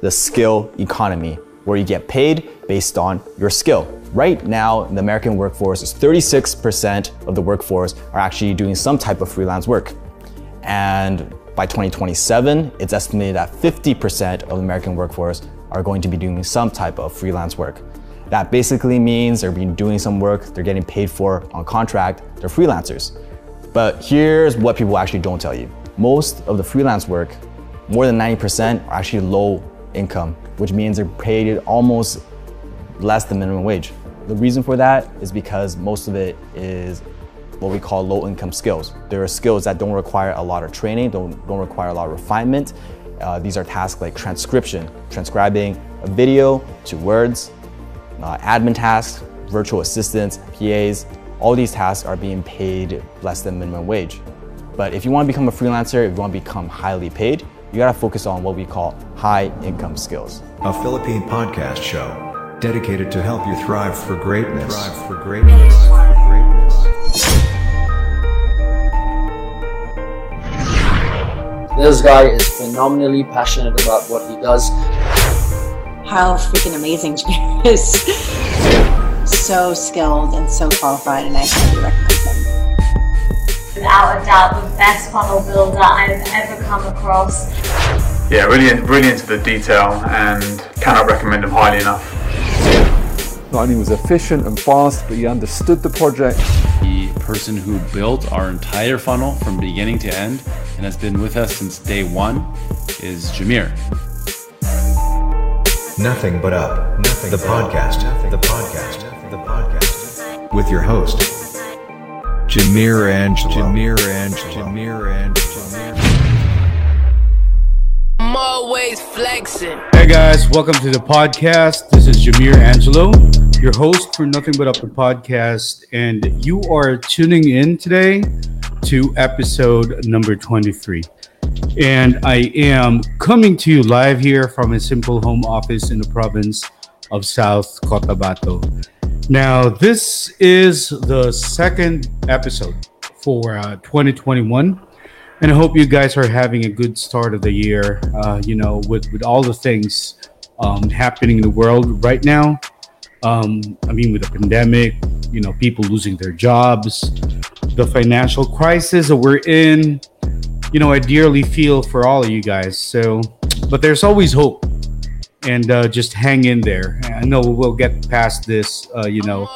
the skill economy, where you get paid based on your skill. Right now, the American workforce is 36% of the workforce are actually doing some type of freelance work. And by 2027, it's estimated that 50% of the American workforce are going to be doing some type of freelance work. That basically means they're being doing some work, they're getting paid for on contract, they're freelancers. But here's what people actually don't tell you. Most of the freelance work, more than 90% are actually low income, which means they're paid almost less than minimum wage. The reason for that is because most of it is what we call low income skills. There are skills that don't require a lot of training, don't, don't require a lot of refinement. Uh, these are tasks like transcription, transcribing a video to words, uh, admin tasks, virtual assistants, PAs. All these tasks are being paid less than minimum wage. But if you want to become a freelancer, if you want to become highly paid, you got to focus on what we call high income skills. A Philippine podcast show dedicated to help you thrive for greatness. Thrive for greatness. For greatness. This guy is phenomenally passionate about what he does. How freaking amazing Jamir is. So skilled and so qualified, and I highly recommend him. Without a doubt, the best funnel builder I've ever come across. Yeah, really, really into the detail and cannot recommend him highly enough. Not only was efficient and fast, but he understood the project. The person who built our entire funnel from beginning to end and has been with us since day one is Jamir. Nothing but up. Nothing the podcast. The podcast. The podcast. With your host, Jamir Angelo. Jamir Angelo. Jamir Angelo. I'm always flexing. Hey guys, welcome to the podcast. This is Jamir Angelo, your host for Nothing But Up the podcast, and you are tuning in today to episode number 23. And I am coming to you live here from a simple home office in the province of South Cotabato. Now, this is the second episode for uh, 2021 and I hope you guys are having a good start of the year. Uh, you know, with with all the things um, happening in the world right now. Um, I mean, with the pandemic, you know, people losing their jobs, the financial crisis that we're in. You know, I dearly feel for all of you guys. So, but there's always hope, and uh, just hang in there. I know we'll get past this. Uh, you know,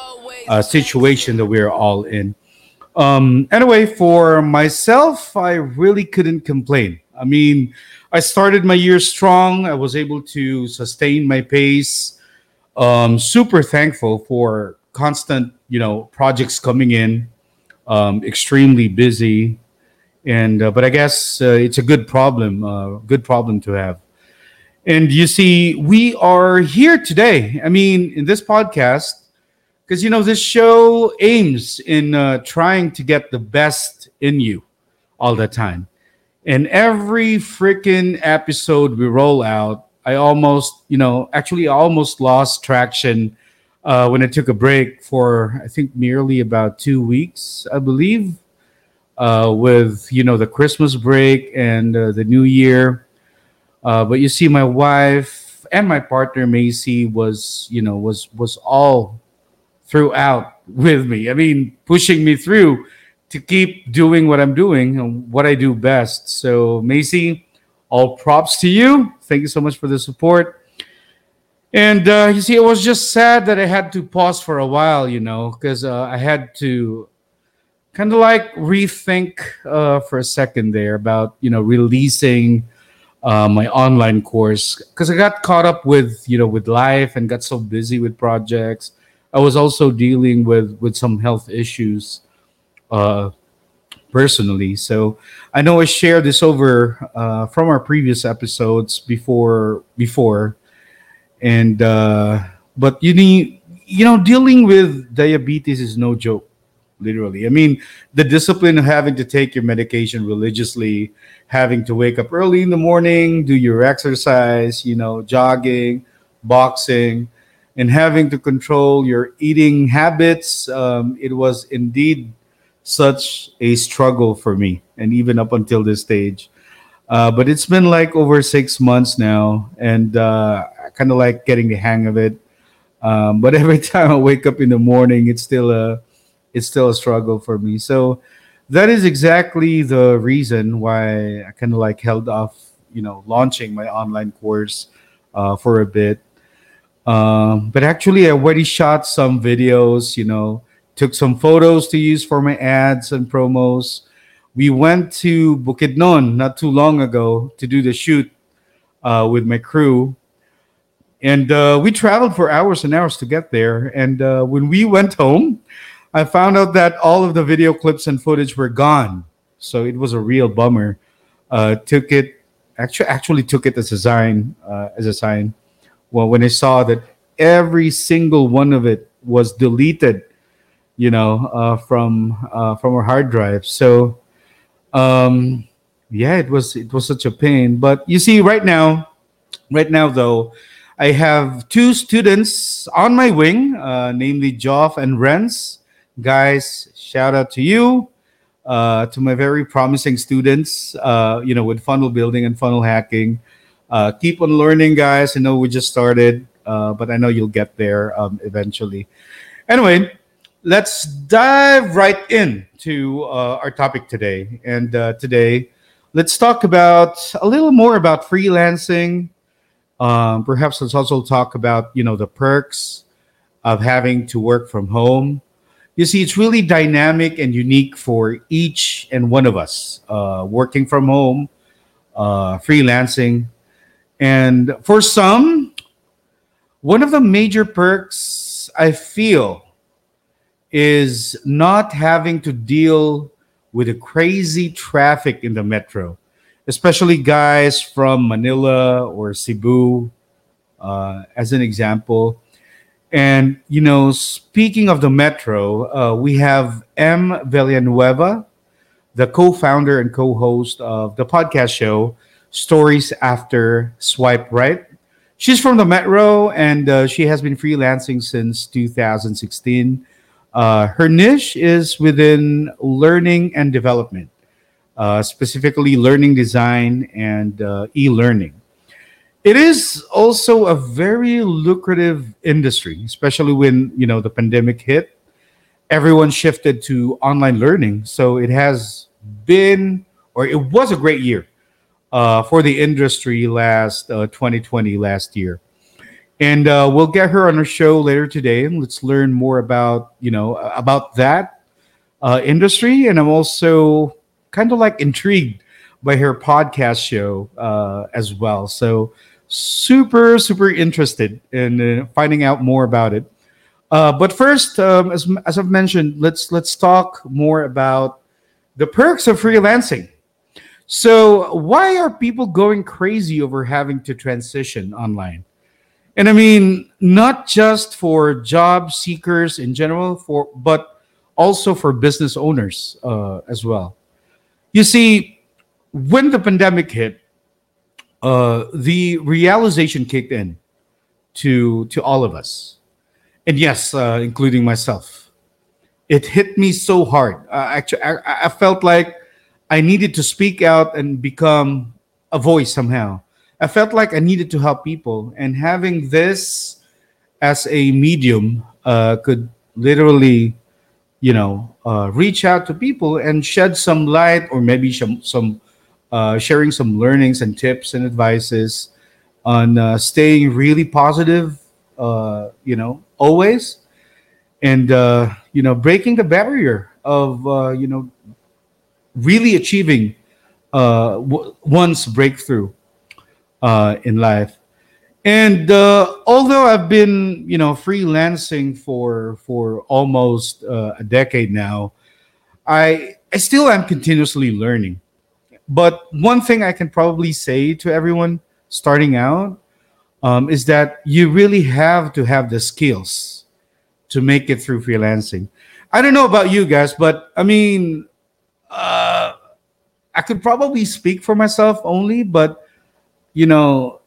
uh, situation that we're all in. Um, anyway, for myself, I really couldn't complain. I mean, I started my year strong. I was able to sustain my pace. Um, super thankful for constant, you know, projects coming in. Um, extremely busy, and uh, but I guess uh, it's a good problem, uh, good problem to have. And you see, we are here today. I mean, in this podcast, because you know this show aims in uh, trying to get the best in you all the time and every freaking episode we roll out i almost you know actually almost lost traction uh, when i took a break for i think merely about two weeks i believe uh, with you know the christmas break and uh, the new year uh, but you see my wife and my partner macy was you know was was all throughout with me. I mean, pushing me through to keep doing what I'm doing and what I do best. So, Macy, all props to you. Thank you so much for the support. And uh, you see, it was just sad that I had to pause for a while, you know, because uh, I had to kind of like rethink uh, for a second there about, you know, releasing uh, my online course because I got caught up with, you know, with life and got so busy with projects I was also dealing with with some health issues uh, personally. So I know I shared this over uh, from our previous episodes before before, and uh, but you need you know dealing with diabetes is no joke. Literally, I mean the discipline of having to take your medication religiously, having to wake up early in the morning, do your exercise, you know, jogging, boxing and having to control your eating habits, um, it was indeed such a struggle for me. And even up until this stage, Uh, but it's been like over six months now, and uh, kind of like getting the hang of it. Um, but every time I wake up in the morning, it's still a it's still a struggle for me. So that is exactly the reason why I kind of like held off, you know, launching my online course uh, for a bit. Um, but actually, I already shot some videos, you know, took some photos to use for my ads and promos. We went to Bukidnon not too long ago to do the shoot uh, with my crew. And uh, we traveled for hours and hours to get there. And uh, when we went home, I found out that all of the video clips and footage were gone. So it was a real bummer. Uh, took it, actually, actually took it as a sign, uh, as a sign. Well, when I saw that every single one of it was deleted, you know, uh, from uh, from our hard drive. So, um, yeah, it was it was such a pain. But you see, right now, right now though, I have two students on my wing, uh, namely Joff and Renz. Guys, shout out to you, uh, to my very promising students, uh, you know, with funnel building and funnel hacking. Uh, keep on learning, guys. I know we just started, uh, but I know you'll get there um, eventually. Anyway, let's dive right in to uh, our topic today. And uh, today, let's talk about a little more about freelancing. Um, perhaps let's also talk about you know the perks of having to work from home. You see, it's really dynamic and unique for each and one of us uh, working from home, uh, freelancing, and for some, one of the major perks I feel is not having to deal with the crazy traffic in the metro, especially guys from Manila or Cebu, uh, as an example. And, you know, speaking of the metro, uh, we have M. Villanueva, the co founder and co host of the podcast show, Stories After Swipe Right. She's from the metro and uh, she has been freelancing since 2016. Uh, her niche is within learning and development, uh, specifically learning design and uh, e learning. It is also a very lucrative industry, especially when you know the pandemic hit. Everyone shifted to online learning, so it has been or it was a great year uh, for the industry last uh, 2020 last year. And uh, we'll get her on our show later today and let's learn more about you know about that uh, industry. And i'm also kind of like intrigued by her podcast show uh, as well. So super super interested in uh, finding out more about it. Uh, but first um, as, as i've mentioned let's let's talk more about the perks of freelancing. So why are people going crazy over having to transition online? And I mean, not just for job seekers in general, for but also for business owners uh, as well. You see, when the pandemic hit, uh, the realization kicked in to to all of us, and yes, uh, including myself. It hit me so hard. Uh, actually, I, I felt like I needed to speak out and become a voice somehow I felt like I needed to help people, and having this as a medium uh, could literally, you know, uh, reach out to people and shed some light, or maybe some some uh, sharing some learnings and tips and advices on uh, staying really positive, uh, you know, always, and uh, you know, breaking the barrier of you know, really achieving w- one's breakthrough uh, in life. And uh, although I've been, you know, freelancing for for almost uh, a decade now, I I still am continuously learning. But one thing I can probably say to everyone starting out um, is that you really have to have the skills to make it through freelancing. I don't know about you guys, but I mean, uh, I could probably speak for myself only, but you know,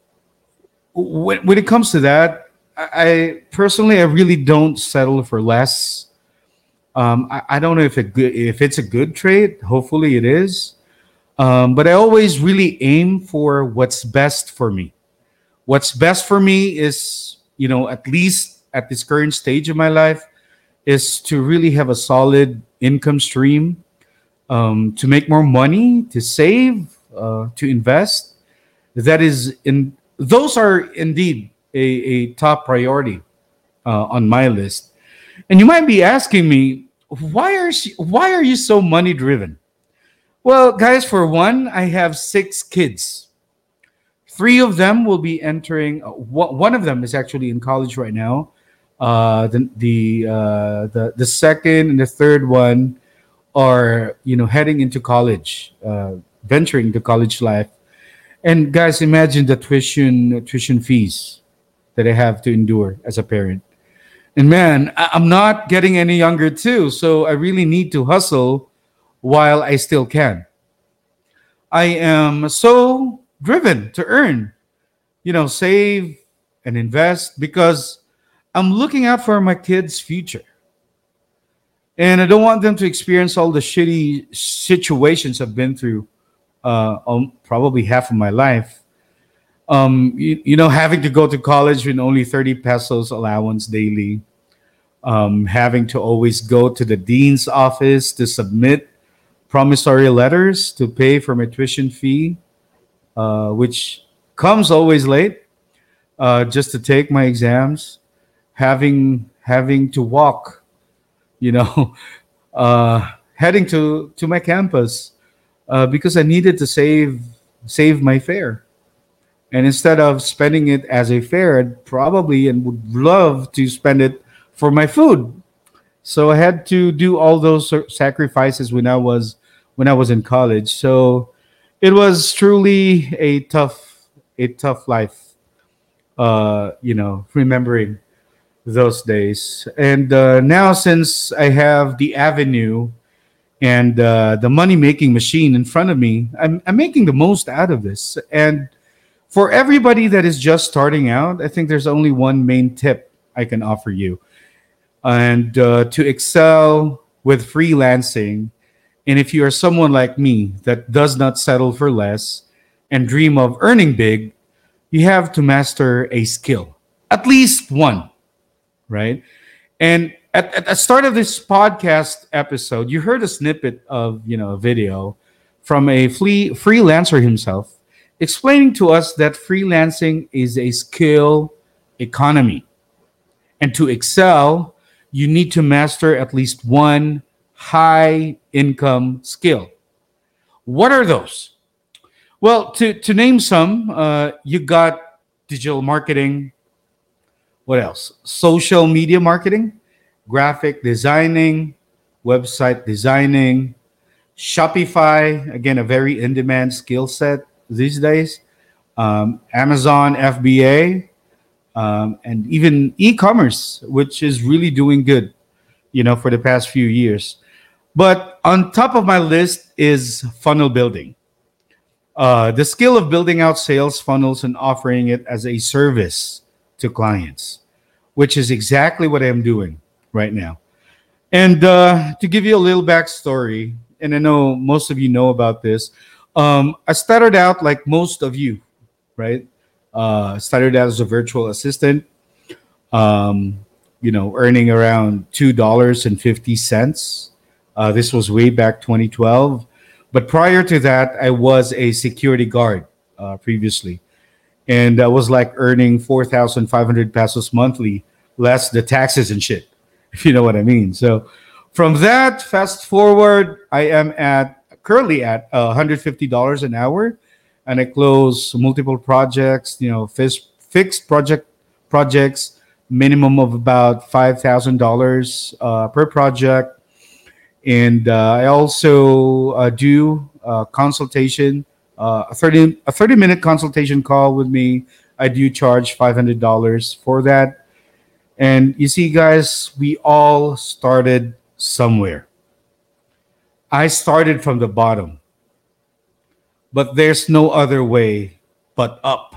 when, when it comes to that, I, personally, I really don't settle for less. Um, I, I, don't know if it good if it's a good trade. Hopefully, it is. Um, but I always really aim for what's best for me. What's best for me is, you know, at least at this current stage of my life, is to really have a solid income stream, um, to make more money, to save, uh, to invest. That is in those are indeed a, a top priority uh, on my list. And you might be asking me, why are she, why are you so money driven? Well, guys, for one, I have six kids. Three of them will be entering. Uh, one of them is actually in college right now. Uh, the the, uh, the the second and the third one are you know heading into college, uh, venturing into college life. And guys, imagine the tuition tuition fees that I have to endure as a parent. And man, I- I'm not getting any younger too, so I really need to hustle while I still can. I am so driven to earn, you know, save and invest because I'm looking out for my kids' future. And I don't want them to experience all the shitty situations I've been through uh, um, probably half of my life. Um, you, you know, having to go to college with only 30 pesos allowance daily, um, having to always go to the dean's office to submit promissory letters to pay for my tuition fee, uh, which comes always late, uh, just to take my exams, having having to walk, you know, uh, heading to to my campus uh, because I needed to save save my fare. And instead of spending it as a fare, I'd probably and would love to spend it for my food. So I had to do all those sacrifices when I was when I was in college. So it was truly a tough a tough life. Uh, you know, remembering those days. And uh, now since I have the avenue and uh, the money making machine in front of me, I'm, I'm making the most out of this. And for everybody that is just starting out, I think there's only one main tip I can offer you. And uh, to excel with freelancing, and if you are someone like me that does not settle for less and dream of earning big, you have to master a skill, at least one, right? And at, at the start of this podcast episode, you heard a snippet of you know a video from a free, freelancer himself explaining to us that freelancing is a skill economy. And to excel, you need to master at least one high income skill. What are those? Well, to, to name some, uh, you got digital marketing. What else? Social media marketing graphic designing, website designing, Shopify, again, a very in demand skill set these days, um, Amazon FBA, um, and even e commerce, which is really doing good, you know, for the past few years. But on top of my list is funnel building. Uh, the skill of building out sales funnels and offering it as a service to clients, which is exactly what I'm doing right now. And uh, to give you a little backstory, and I know most of you know about this, um, I started out like most of you, right? Uh, started out as a virtual assistant, um, you know, earning around $2.50 uh, this was way back 2012. But prior to that, I was a security guard uh, previously, and I was like earning four thousand five hundred pesos monthly, less the taxes and shit if you know what I mean. So from that, fast forward, I am at currently at uh, $150 an hour, and I close multiple projects. You know, fixed fixed project projects, minimum of about five thousand uh, dollars per project, and uh, I also uh, do consultation. Uh, a 30 a 30 minute consultation call with me i do charge $500 for that and you see, guys, we all started somewhere. I started from the bottom, but there's no other way but up.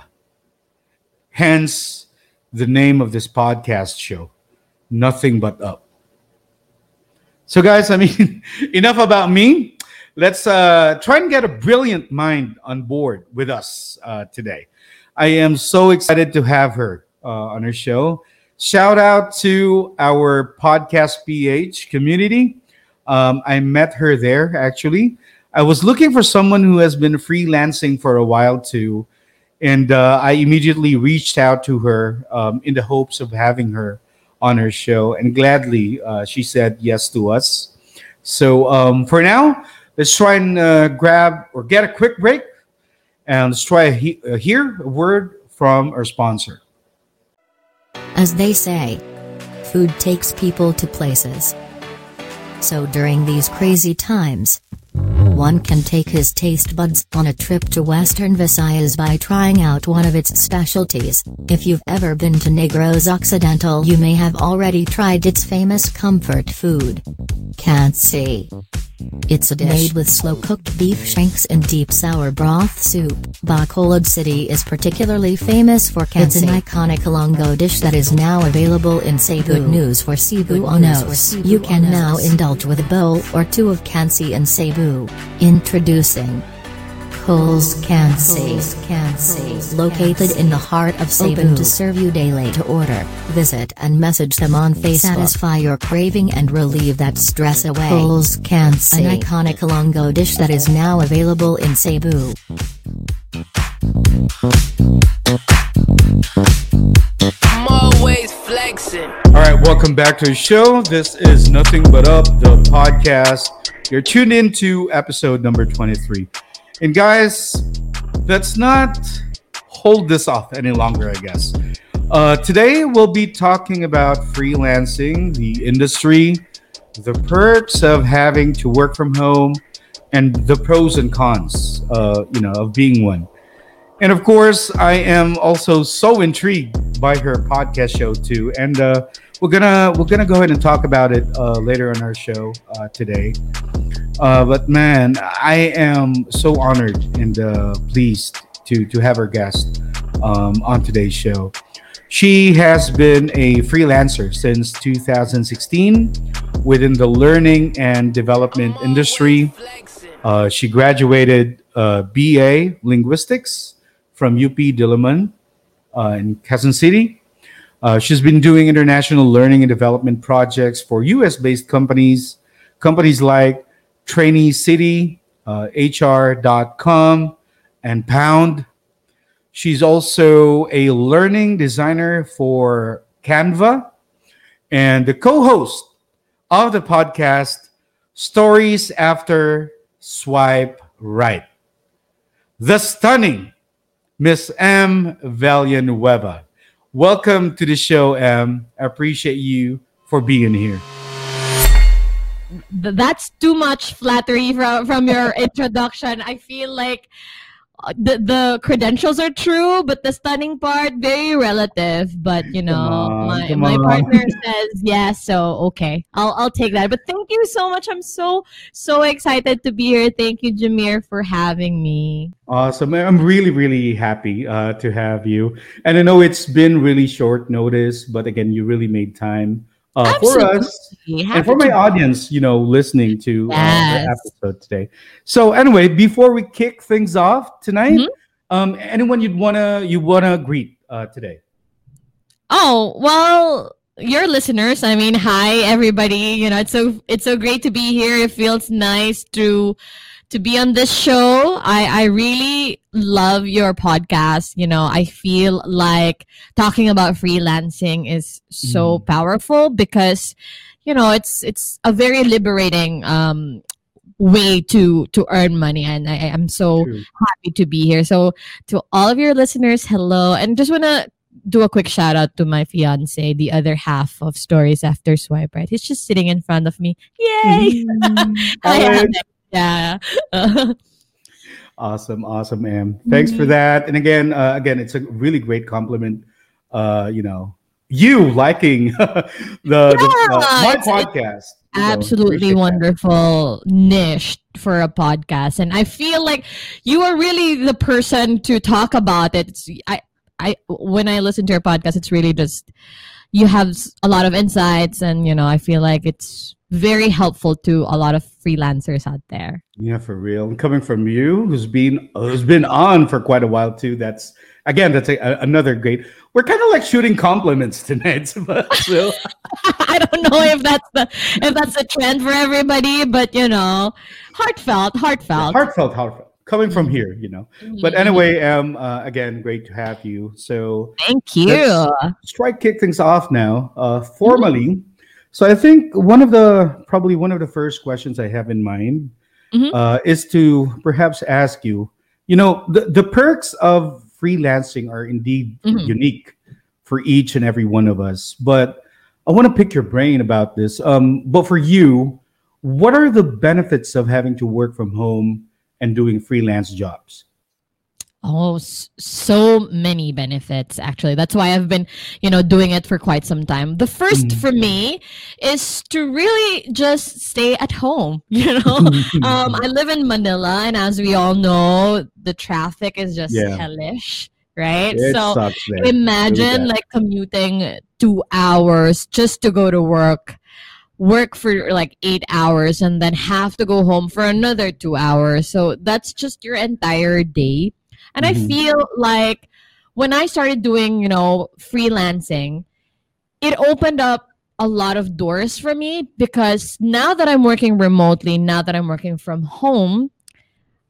Hence the name of this podcast show Nothing But Up. So, guys, I mean, enough about me. let's uh, try and get a brilliant mind on board with us uh, today. I am so excited to have her uh, on our show. Shout out to our podcast PH community. Um, I met her there actually. I was looking for someone who has been freelancing for a while too. And uh, I immediately reached out to her um, in the hopes of having her on her show. And gladly, uh, she said yes to us. So um, for now, let's try and uh, grab or get a quick break. And let's try he- uh, hear a word from our sponsor. As they say, food takes people to places. So during these crazy times, one can take his taste buds on a trip to Western Visayas by trying out one of its specialties. If you've ever been to Negros Occidental, you may have already tried its famous comfort food. Kansi. It's a dish made with slow-cooked beef shanks and deep sour broth soup. Bacolod City is particularly famous for kansi. It's an iconic Ilonggo dish that is now available in Cebu. Good news for Cebuanos. You can now indulge with a bowl or two of kansi in Cebu. Introducing Cole's Kansi. Located in the heart of Cebu. Open to serve you daily to order. Visit and message them on Facebook. Satisfy your craving and relieve that stress away. Cole's Kansi. An iconic Ilonggo dish that is now available in Cebu. I'm All right, welcome back to the show. This is Nothing But Up, the podcast. You're tuned in to episode number 23. And guys, let's not hold this off any longer, I guess. Uh, today, we'll be talking about freelancing, the industry, the perks of having to work from home, and the pros and cons, uh, you know, of being one. And of course, I am also so intrigued by her podcast show too. And uh, we're gonna we're gonna go ahead and talk about it uh, later on our show uh, today. Uh, but man, I am so honored and uh, pleased to to have her guest um, on today's show. She has been a freelancer since 2016 within the learning and development industry. Uh, she graduated uh, BA Linguistics from UP Diliman uh, in Quezon City. Uh, she's been doing international learning and development projects for US based companies, companies like Trainee City, uh, HR.com, and Pound. She's also a learning designer for Canva and the co host of the podcast Stories After Swipe Right. The stunning Miss M. Villanueva. Welcome to the show, M. I appreciate you for being here. That's too much flattery from, from your introduction. I feel like the the credentials are true, but the stunning part very relative. But you know, on, my my partner says yes, so okay, I'll I'll take that. But thank you so much. I'm so so excited to be here. Thank you, Jamir, for having me. Awesome. I'm really, really happy uh, to have you. And I know it's been really short notice, but again, you really made time uh, for us Absolutely. and for my audience, you know, listening to uh, the episode today. So anyway, before we kick things off tonight, Mhm. um, anyone you'd wanna you wanna greet uh, today? Oh, well, your listeners, I mean, hi everybody. You know, it's so it's so great to be here. It feels nice to to be on this show. I I really love your podcast. You know, I feel like talking about freelancing is so powerful because you know, it's it's a very liberating um way to to earn money and I am so True. happy to be here. So to all of your listeners, hello. And just wanna do a quick shout out to my fiance, the other half of Stories After Swipe Right. He's just sitting in front of me. Yay! I have. Yeah. Awesome, awesome, M. Thanks for Mhm. that. And again, uh, again, it's a really great compliment. Uh, you know, you liking the, the uh, my podcast. you know, Absolutely that. wonderful niche for a podcast. And I feel like you are really the person to talk about it. It's, I, I when I listen to your podcast, it's really just you have a lot of insights, and you know, I feel like it's very helpful to a lot of freelancers out there. Yeah, for real. And coming from you, who's been who's been on for quite a while too. That's again, that's a, a- another great. We're kind of like shooting compliments tonight. so, I don't know if that's the if that's a trend for everybody, but you know, heartfelt, heartfelt. heartfelt, heartfelt. Coming from here, you know. But Mhm. anyway, um, uh, again, great to have you. So Thank you. let's kick things off now, uh, formally. So I think one of the probably one of the first questions I have in mind Mhm. uh, is to perhaps ask you, you know, the, the perks of freelancing are indeed Mhm. unique for each and every one of us. But I want to pick your brain about this. Um, but for you, what are the benefits of having to work from home and doing freelance jobs? Oh, so many benefits actually. That's why I've been, you know, doing it for quite some time. The 1st Mhm. for me is to really just stay at home, you know. um I live in Manila and as we all know, the traffic is just Yeah. hellish, right? It so sucks there. Really imagine like commuting 2 hours just to go to work work for like eight hours and then have to go home for another two hours. So that's just your entire day. And I Mhm. feel like when I started doing, you know, freelancing, it opened up a lot of doors for me because now that I'm working remotely, now that I'm working from home,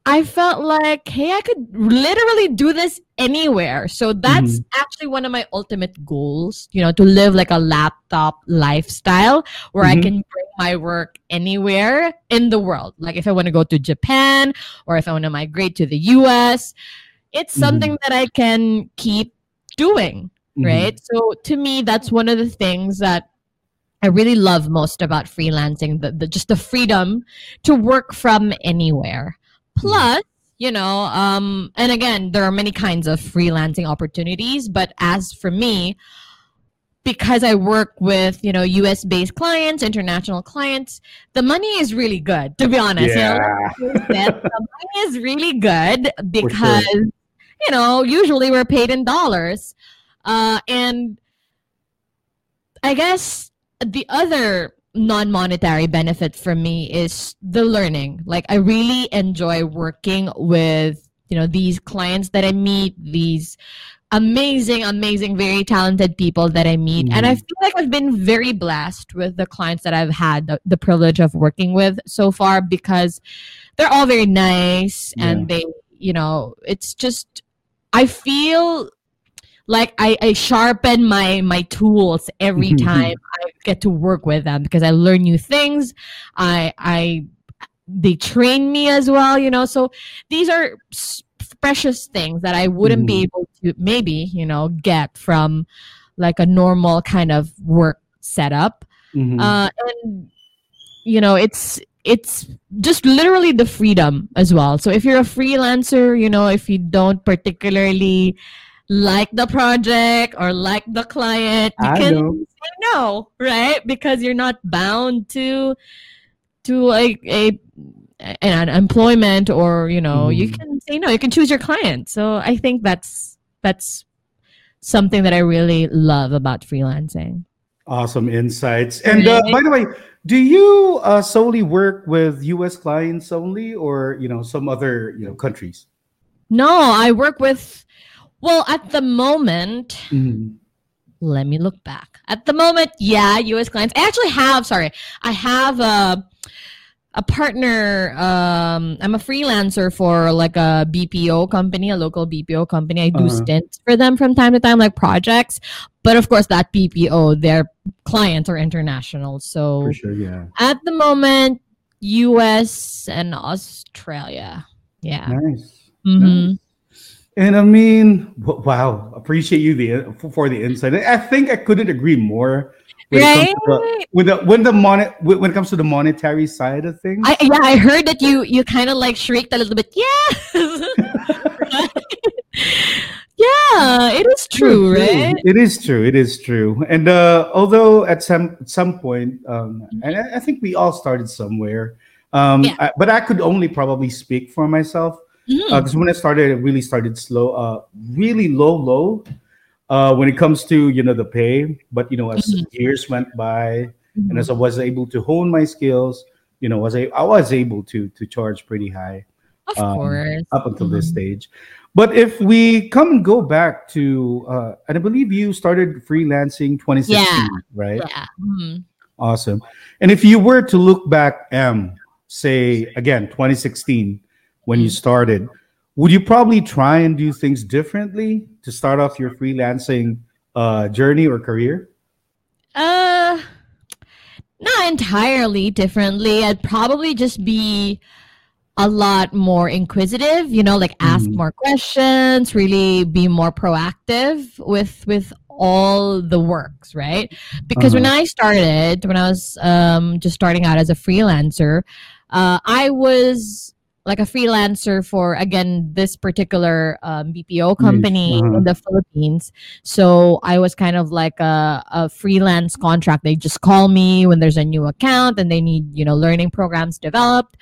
I felt like, hey, I could literally do this anywhere. So that's actually one of my ultimate goals, you know, to live like a laptop lifestyle where I Mhm. can bring my work anywhere in the world. Like if I want to go to Japan or if I want to migrate to the US, it's something that I can keep doing, Mhm. right? So to me, that's one of the things that I really love most about freelancing, the, the just the freedom to work from anywhere. Plus, you know, um, and again, there are many kinds of freelancing opportunities, but as for me, because I work with, you know, US based clients, international clients, the money is really good, to be honest. You know, like I said, the money is really good because, you know, usually we're paid in dollars. Uh, and I guess the other non-monetary benefit for me is the learning. Like I really enjoy working with, you know, these clients that I meet, these amazing, amazing, very talented people that I meet. And I Mhm. feel like I've been very blessed with the clients that I've had the, the privilege of working with so far because they're all very nice and they, you know, it's just I feel like I, I sharpen my my tools every time I get to work with them because I learn new things. I I they train me as well, you know. So these are s- precious things that I wouldn't be able to maybe, you know, get from like a normal kind of work setup. Mhm. Uh, and you know, it's it's just literally the freedom as well. So if you're a freelancer, you know, if you don't particularly like the project or like the client, you I can know. say no, right? Because you're not bound to to a, a an employment or you know you Mm-hmm. can say no you can choose your client so i think that's that's something that i really love about freelancing Awesome insights. And uh, by the way, do you uh, solely work with U.S. clients only, or you know some other you know countries? no i work with well at the moment Mhm. let me look back at the moment yeah us clients i actually have sorry i have a a partner um i'm a freelancer for like a bpo company a local bpo company i do Uh-huh. stints for them from time to time like projects but of course that bpo their clients are international so For sure, yeah. at the moment us and australia yeah Nice. Mhm. And I mean, wow, appreciate you the for- the insight. I think I couldn't agree more. When it comes to the, with the when the mon- when it comes to the monetary side of things. I, yeah, I heard that you you kind of like shrieked a little bit. Yeah, yeah, it is true, right? It is true. It is true. And uh, although at some at some point, um, and I, I think we all started somewhere, um, I- but I could only probably speak for myself Because when I started, it really started slow, uh, really low, low. uh, when it comes to you know the pay. But you know, as Mhm. years went by, and Mhm. as I was able to hone my skills, you know, was I, I was able to to charge pretty high Of um, course. up until this Mhm. stage. But if we come and go back to, uh, and I believe you started freelancing 2016, Yeah. right? Yeah. Mhm. Awesome. And if you were to look back, M, say again, 2016, when you started, would you probably try and do things differently to start off your freelancing uh, journey or career? Uh, not entirely differently. I'd probably just be a lot more inquisitive. You know, like ask Mhm. more questions, really be more proactive with with all the works, right? Because when Uh-huh. I started, when I was um, just starting out as a freelancer, uh, I was like a freelancer for again this particular um, BPO company uh-huh. in the Philippines. So I was kind of like a, a freelance contract. They just call me when there's a new account and they need you know learning programs developed.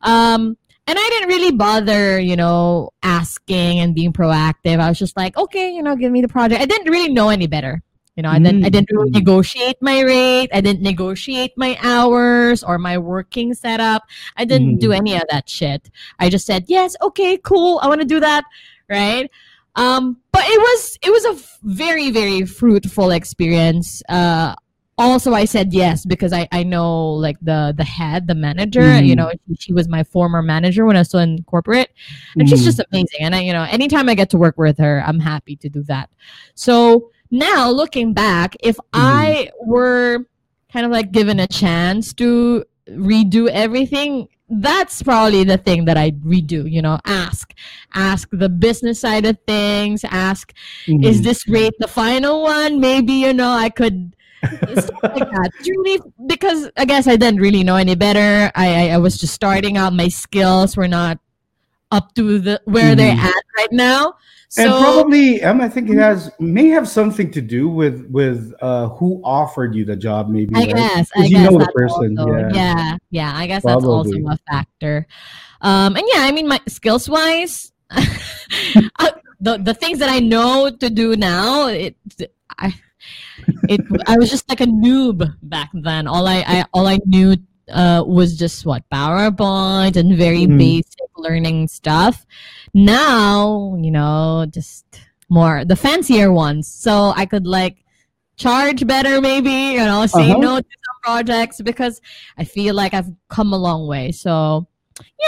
Um, and I didn't really bother, you know, asking and being proactive. I was just like, okay, you know, give me the project. I didn't really know any better. You know, I didn't I didn't really Mm. negotiate my rate. I didn't negotiate my hours or my working setup. I didn't do Mm. any of that shit. I just said, yes, okay, cool. I want to do that. Right. Um, but it was it was a very, very fruitful experience. Uh also I said yes because I, I know like the the head, the manager, you Mhm. know, she, she was my former manager when I was still in corporate. And she's Mhm. just amazing. And I, you know, anytime I get to work with her, I'm happy to do that. So now looking back, if I were kind of like given a chance to redo everything, that's probably the thing that I'd redo, you know, ask. Ask the business side of things, ask, is Mhm. this rate the final one? Maybe, you know, I could stuff like that. Really, because I guess I didn't really know any better. I, I, I was just starting out. My skills were not up to the where they're Mhm. at right now. So and probably, Em, I think it has may have something to do with with uh, who offered you the job. Maybe I right? guess. I you guess know the person. also- yeah. yeah, yeah. I guess that's also a factor. Um, and yeah, I mean, my skills wise, the the things that I know to do now, it I it I was just like a noob back then. All I, I all I knew uh, was just what PowerPoint and very Mhm. basic learning stuff. Now, you know, just more the fancier ones, so I could like charge better, maybe you know, say Uh-huh. no to some projects because I feel like I've come a long way. So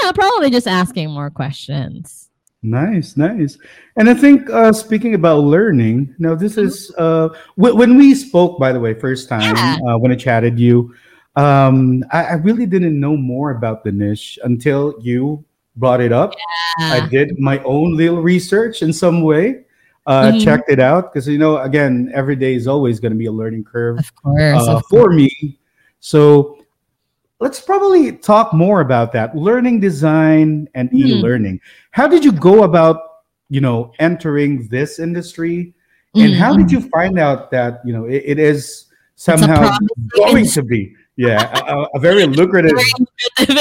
yeah, probably just asking more questions. Nice, nice. And I think uh, speaking about learning, now this is uh, w- when we spoke, by the way, first time uh, when I chatted you, um, I, I really didn't know more about the niche until you brought it up. I did my own little research in some way, uh, Mhm. checked it out because you know, again, every day is always going to be a learning curve course, uh, for me. So let's probably talk more about that learning design and Hmm. e-learning. How did you go about, you know, entering this industry, and Mm, how did you find out that you know it, it is somehow going to be, yeah, a, a- very lucrative,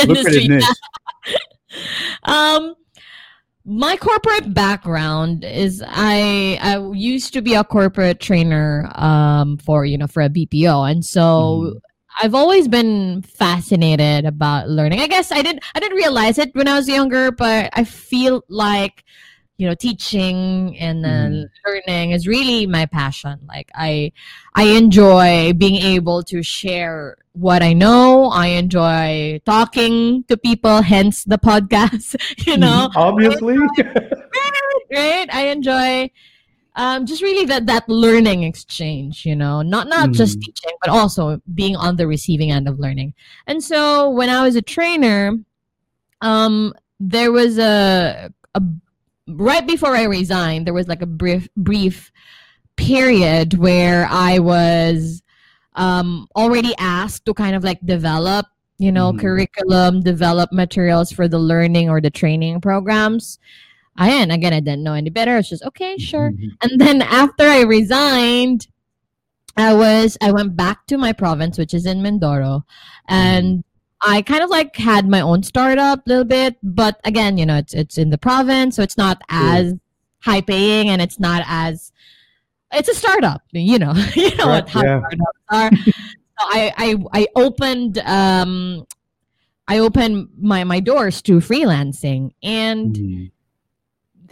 lucrative niche? um my corporate background is I I used to be a corporate trainer um for you know for a BPO and so I've always been fascinated about learning. I guess I didn't I didn't realize it when I was younger, but I feel like you know teaching and then learning is really my passion. Like I I enjoy being able to share what I know. I enjoy talking to people, hence the podcast, you know. obviously. right? I enjoy um, just really that that learning exchange, you know, not not just Mm. teaching, but also being on the receiving end of learning. And so when I was a trainer, um, there was a a right before I resigned, there was like a brief brief period where I was um already asked to kind of like develop you know mm-hmm. curriculum develop materials for the learning or the training programs I and again I didn't know any better. It's just okay, sure. Mm-hmm. And then after I resigned, I was I went back to my province, which is in Mindoro, mm-hmm. and I kind of like had my own startup a little bit, but again, you know, it's it's in the province, so it's not as high paying and it's not as it's a startup. You know, you know what Right, how yeah. startups are. so I, I I opened um I opened my my doors to freelancing and Mhm.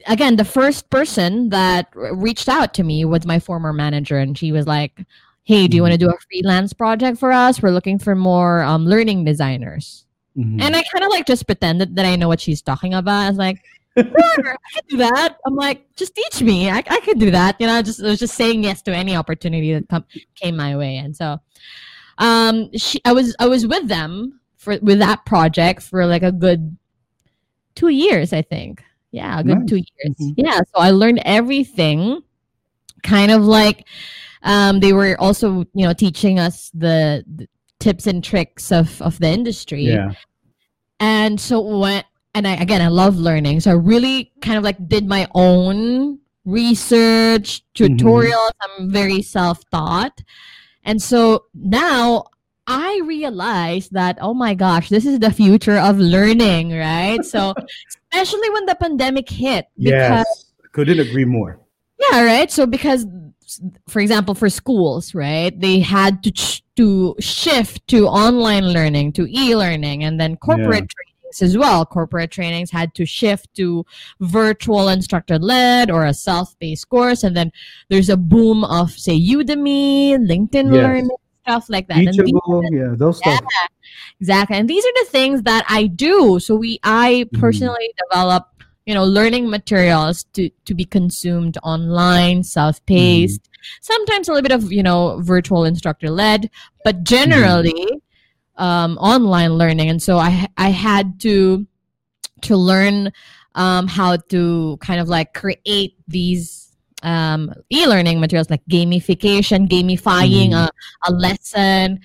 again the first person that reached out to me was my former manager and she was like hey do you want to do a freelance project for us? We're looking for more um, learning designers. Mhm. and i kind of like just pretended that i know what she's talking about. I was like sure, i can do that. I'm like just teach me. I, I could do that. You know just I was just saying yes to any opportunity that come, came my way. And so um she i was i was with them for with that project for like a good two years i think. Yeah a good Nice. two years yeah so i learned everything kind of like um they were also you know teaching us the, the tips and tricks of of the industry Yeah. and so what? and I again I love learning. So I really kind of like did my own research, tutorials. I'm very self-taught. And so now I realize that oh my gosh, this is the future of learning, right? So especially when the pandemic hit because Yes. Couldn't agree more. yeah, right. So because, for example, for schools, right, they had to ch- to shift to online learning, to e-learning, and then corporate trainings as well. Corporate trainings had to shift to virtual instructor-led or a self-paced course, and then there's a boom of say Udemy, LinkedIn Yes. Learning, stuff like that. And these yeah, those stuff. exactly. And these are the things that I do. So we, I Mm-hmm. personally develop, you know, learning materials to to be consumed online, self-paced. Mm-hmm. Sometimes a little bit of you know virtual instructor led, but Mm-hmm. generally um, online learning. And so I I had to to learn um, how to kind of like create these um, e-learning materials like gamification, gamifying Mhm. a, a lesson.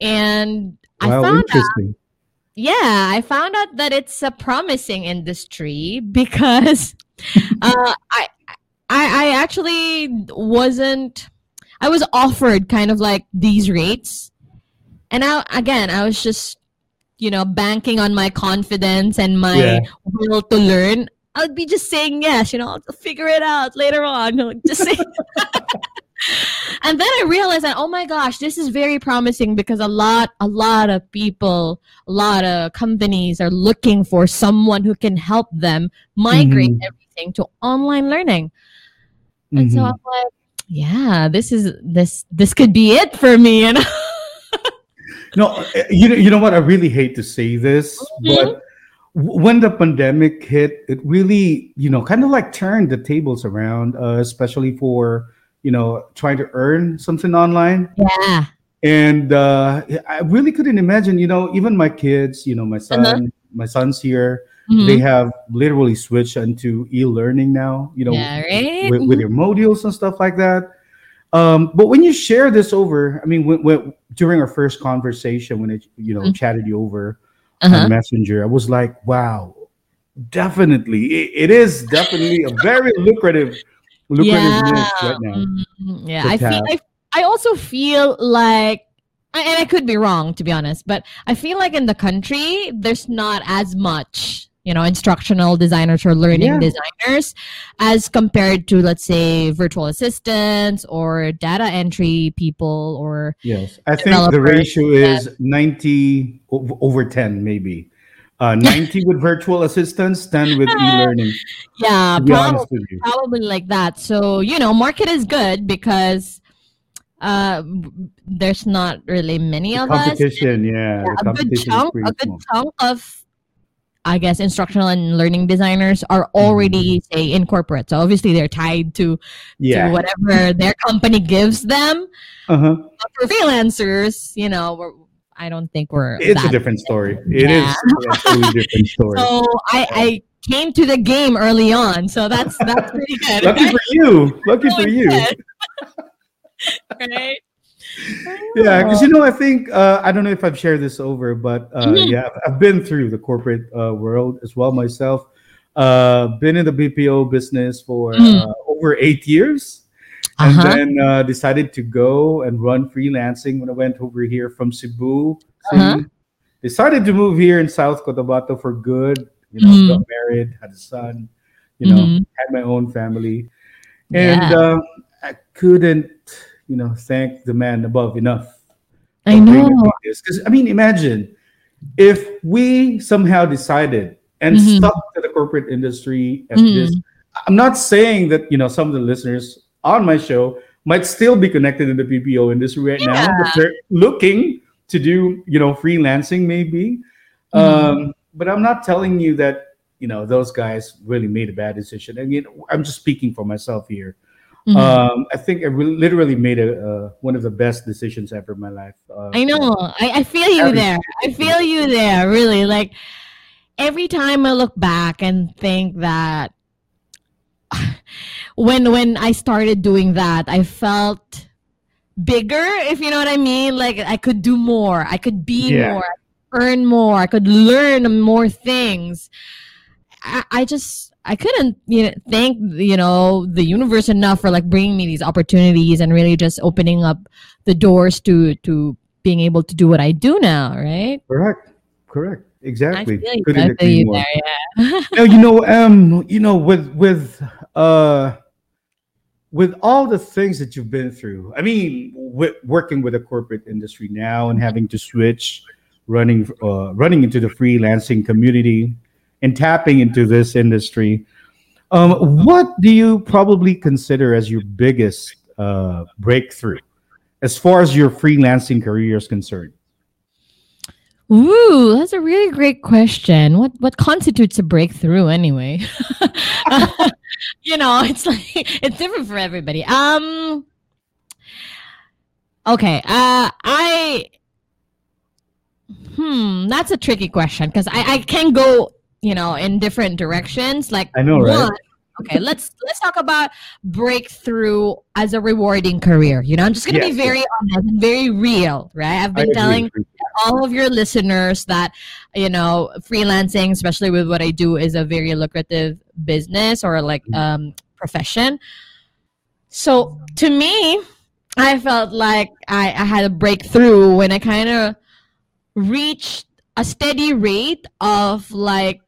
And I Wow, found out, interesting. Yeah, I found out that it's a promising industry because uh, I, I, I actually wasn't, I was offered kind of like these rates. And I, again, I was just, you know, banking on my confidence and my Yeah. will to learn. I would be just saying yes, you know, I'll figure it out later on. Just say. And then I realized that oh my gosh, this is very promising because a lot, a lot of people, a lot of companies are looking for someone who can help them migrate Mhm. everything to online learning. And so Mhm. I'm like, yeah, this is this this could be it for me, And. No, eh, you know, you know what? I really hate to say this, Mm-hmm. but when the pandemic hit, it really, you know, kind of like turned the tables around, uh, especially for you know trying to earn something online. Yeah. And uh, I really couldn't imagine, you know, even my kids, you know, my son, Uh-huh. my son's here. Mhm. They have literally switched into e-learning now. You know, Yeah, right? with, with their modules and stuff like that. Um, but when you share this over, I mean, when, when, during our first conversation, when it you know Mhm. chatted you over Uh-huh. on Messenger, I was like, wow, definitely, it, it is definitely a very lucrative, lucrative niche right now. mhm, yeah. I feel. I, I also feel like and I could be wrong to be honest, but I feel like in the country there's not as much, you know, instructional designers or learning Yeah. designers as compared to let's say virtual assistants or data entry people or Yes, I think the ratio is 90 over ten, maybe. Uh, 90 with virtual assistants, 10 with e-learning. Yeah, to be honest probably, probably like that. So you know, market is good because uh, there's not really many of us. Competition, yeah. the a good chunk, a good small. chunk of, I guess, instructional and learning designers are Mm-hmm. already say in corporate. So obviously they're tied to Yeah. to whatever their company gives them. Uh-huh. But for freelancers, you know, we're, I don't think we're. It's a different story. It is Yeah. a different story. So I, I came to the game early on, so that's that's pretty good. Lucky for you. Lucky Oh, for you. right? Yeah, because you know, I think uh, I don't know if I've shared this over, but uh, Mhm. yeah, I've- been through the corporate uh, world as well myself. Uh, been in the BPO business for uh, over eight years, and Uh-huh. then uh, decided to go and run freelancing when I went over here from Cebu. Uh-huh. Decided to move here in South Cotabato for good. You know, Mhm. got married, had a son. You know, Mhm. had my own family, and Yeah. uh, I couldn't, you know, thank the man above enough. I know. Because I mean, imagine if we somehow decided and Mhm. stuck to the corporate industry and Mhm. this. I'm not saying that you know some of the listeners on my show might still be connected in the BPO industry right now, but Yeah. they're looking to do you know freelancing maybe. Mhm. Um, but I'm not telling you that you know those guys really made a bad decision. I mean, I'm just speaking for myself here. Mhm. Um, I think I re- literally made a uh, one of the best decisions ever in my life. Uh, I know. I, I feel you Having- there. I feel you there. Really, like every time I look back and think that when when I started doing that, I felt bigger. If you know what I mean, like I could do more. I could be Yeah. more. Earn more. I could learn more things. I, I just I couldn't you know thank you know the universe enough for like bringing me these opportunities and really just opening up the doors to to being able to do what I do now, right? Correct. Correct. Exactly. I feel you, I feel you there, yeah. now you know um you know with with uh with all the things that you've been through i mean with working with the corporate industry now and having to switch running uh, running into the freelancing community and tapping into this industry um what do you probably consider as your biggest uh breakthrough as far as your freelancing career is concerned Ooh, that's a really great question. What what constitutes a breakthrough anyway? you know, it's like it's different for everybody. Um Okay, uh I hmm, that's a tricky question because I I can go, you know, in different directions like I know, right? one- Okay, let's let's talk about breakthrough as a rewarding career. You know, I'm just gonna Yes, be very honest and very real, right? I've I been agree. telling all of your listeners that you know freelancing especially with what i do is a very lucrative business or like um profession so to me i felt like i, I had a breakthrough when i kind of reached a steady rate of like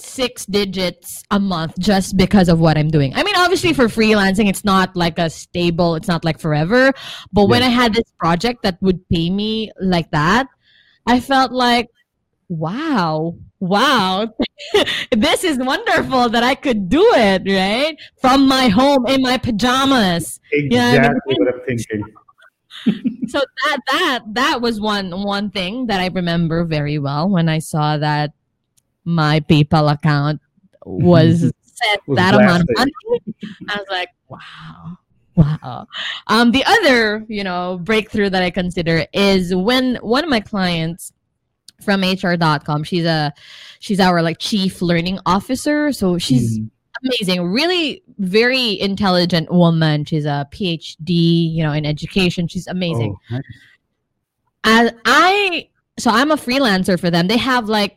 six digits a month just because of what i'm doing i mean obviously for freelancing it's not like a stable it's not like forever but when i had this project that would pay me like that I felt like, wow, wow, this is wonderful that I could do it, right? From my home in my pajamas. Yeah, I mean, exactly what i'm thinking so that that that was one one thing that I remember very well when I saw that my PayPal account was set Was that amount of money. I was like, wow. Wow. Um, the other, you know, breakthrough that I consider is when one of my clients from HR.com, she's a she's our like chief learning officer. So she's Mhm. amazing, really very intelligent woman. She's a PhD, you know, in education. She's amazing. Oh, nice. And I so I'm a freelancer for them. They have like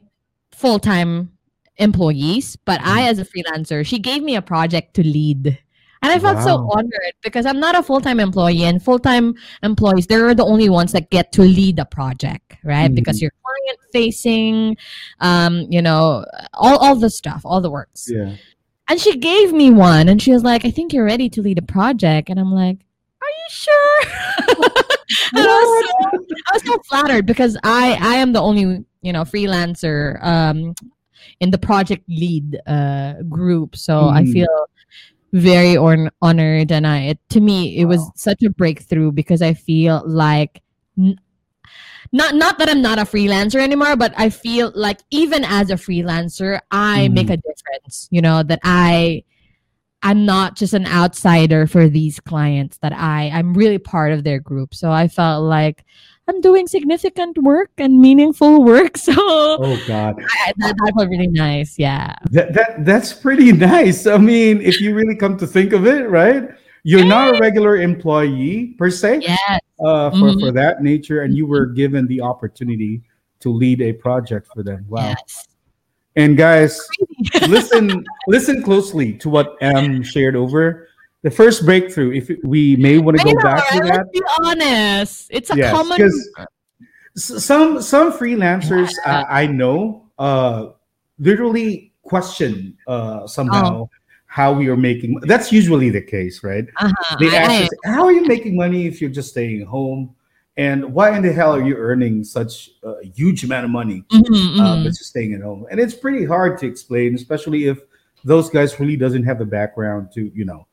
full-time employees, but I as a freelancer, she gave me a project to lead. And I felt so honored because I'm not a full-time employee and full-time employees, they're the only ones that get to lead a project, right? Because Mhm. you're client facing, um, you know, all, all the stuff, all the works. yeah And she gave me one and she was like, I think you're ready to lead a project. And I'm like, Are you sure? I was, so, I was so flattered because I, I am the only, you know, freelancer um, in the project lead uh, group. So I Mhm. feel very on- honored. And I, it, to me, it was such a breakthrough because I feel like n- not not that I'm not a freelancer anymore, but I feel like even as a freelancer, I make a difference. You know that I I'm not just an outsider for these clients. That I I'm really part of their group. So I felt like I'm doing significant work and meaningful work. So oh god I, that, that was really nice. Yeah. That, that that's pretty nice. I mean, if you really come to think of it, right? You're not a regular employee per se. Yes. Uh, for Mhm. for that nature, and you were given the opportunity to lead a project for them. Wow. Yes. And guys, listen listen closely to what M shared over. The first breakthrough, if we may want to go know, back to that. Let's be honest. It's a Yes, common some some freelancers I, I know uh literally question uh somehow how we are making. That's usually the case, right? Uh-huh. They ask I- us, "How are you making money if you're just staying home?" And why in the hell are you earning such a huge amount of money Mhm, uh, but just staying at home? And it's pretty hard to explain, especially if those guys really doesn't have the background to, you know,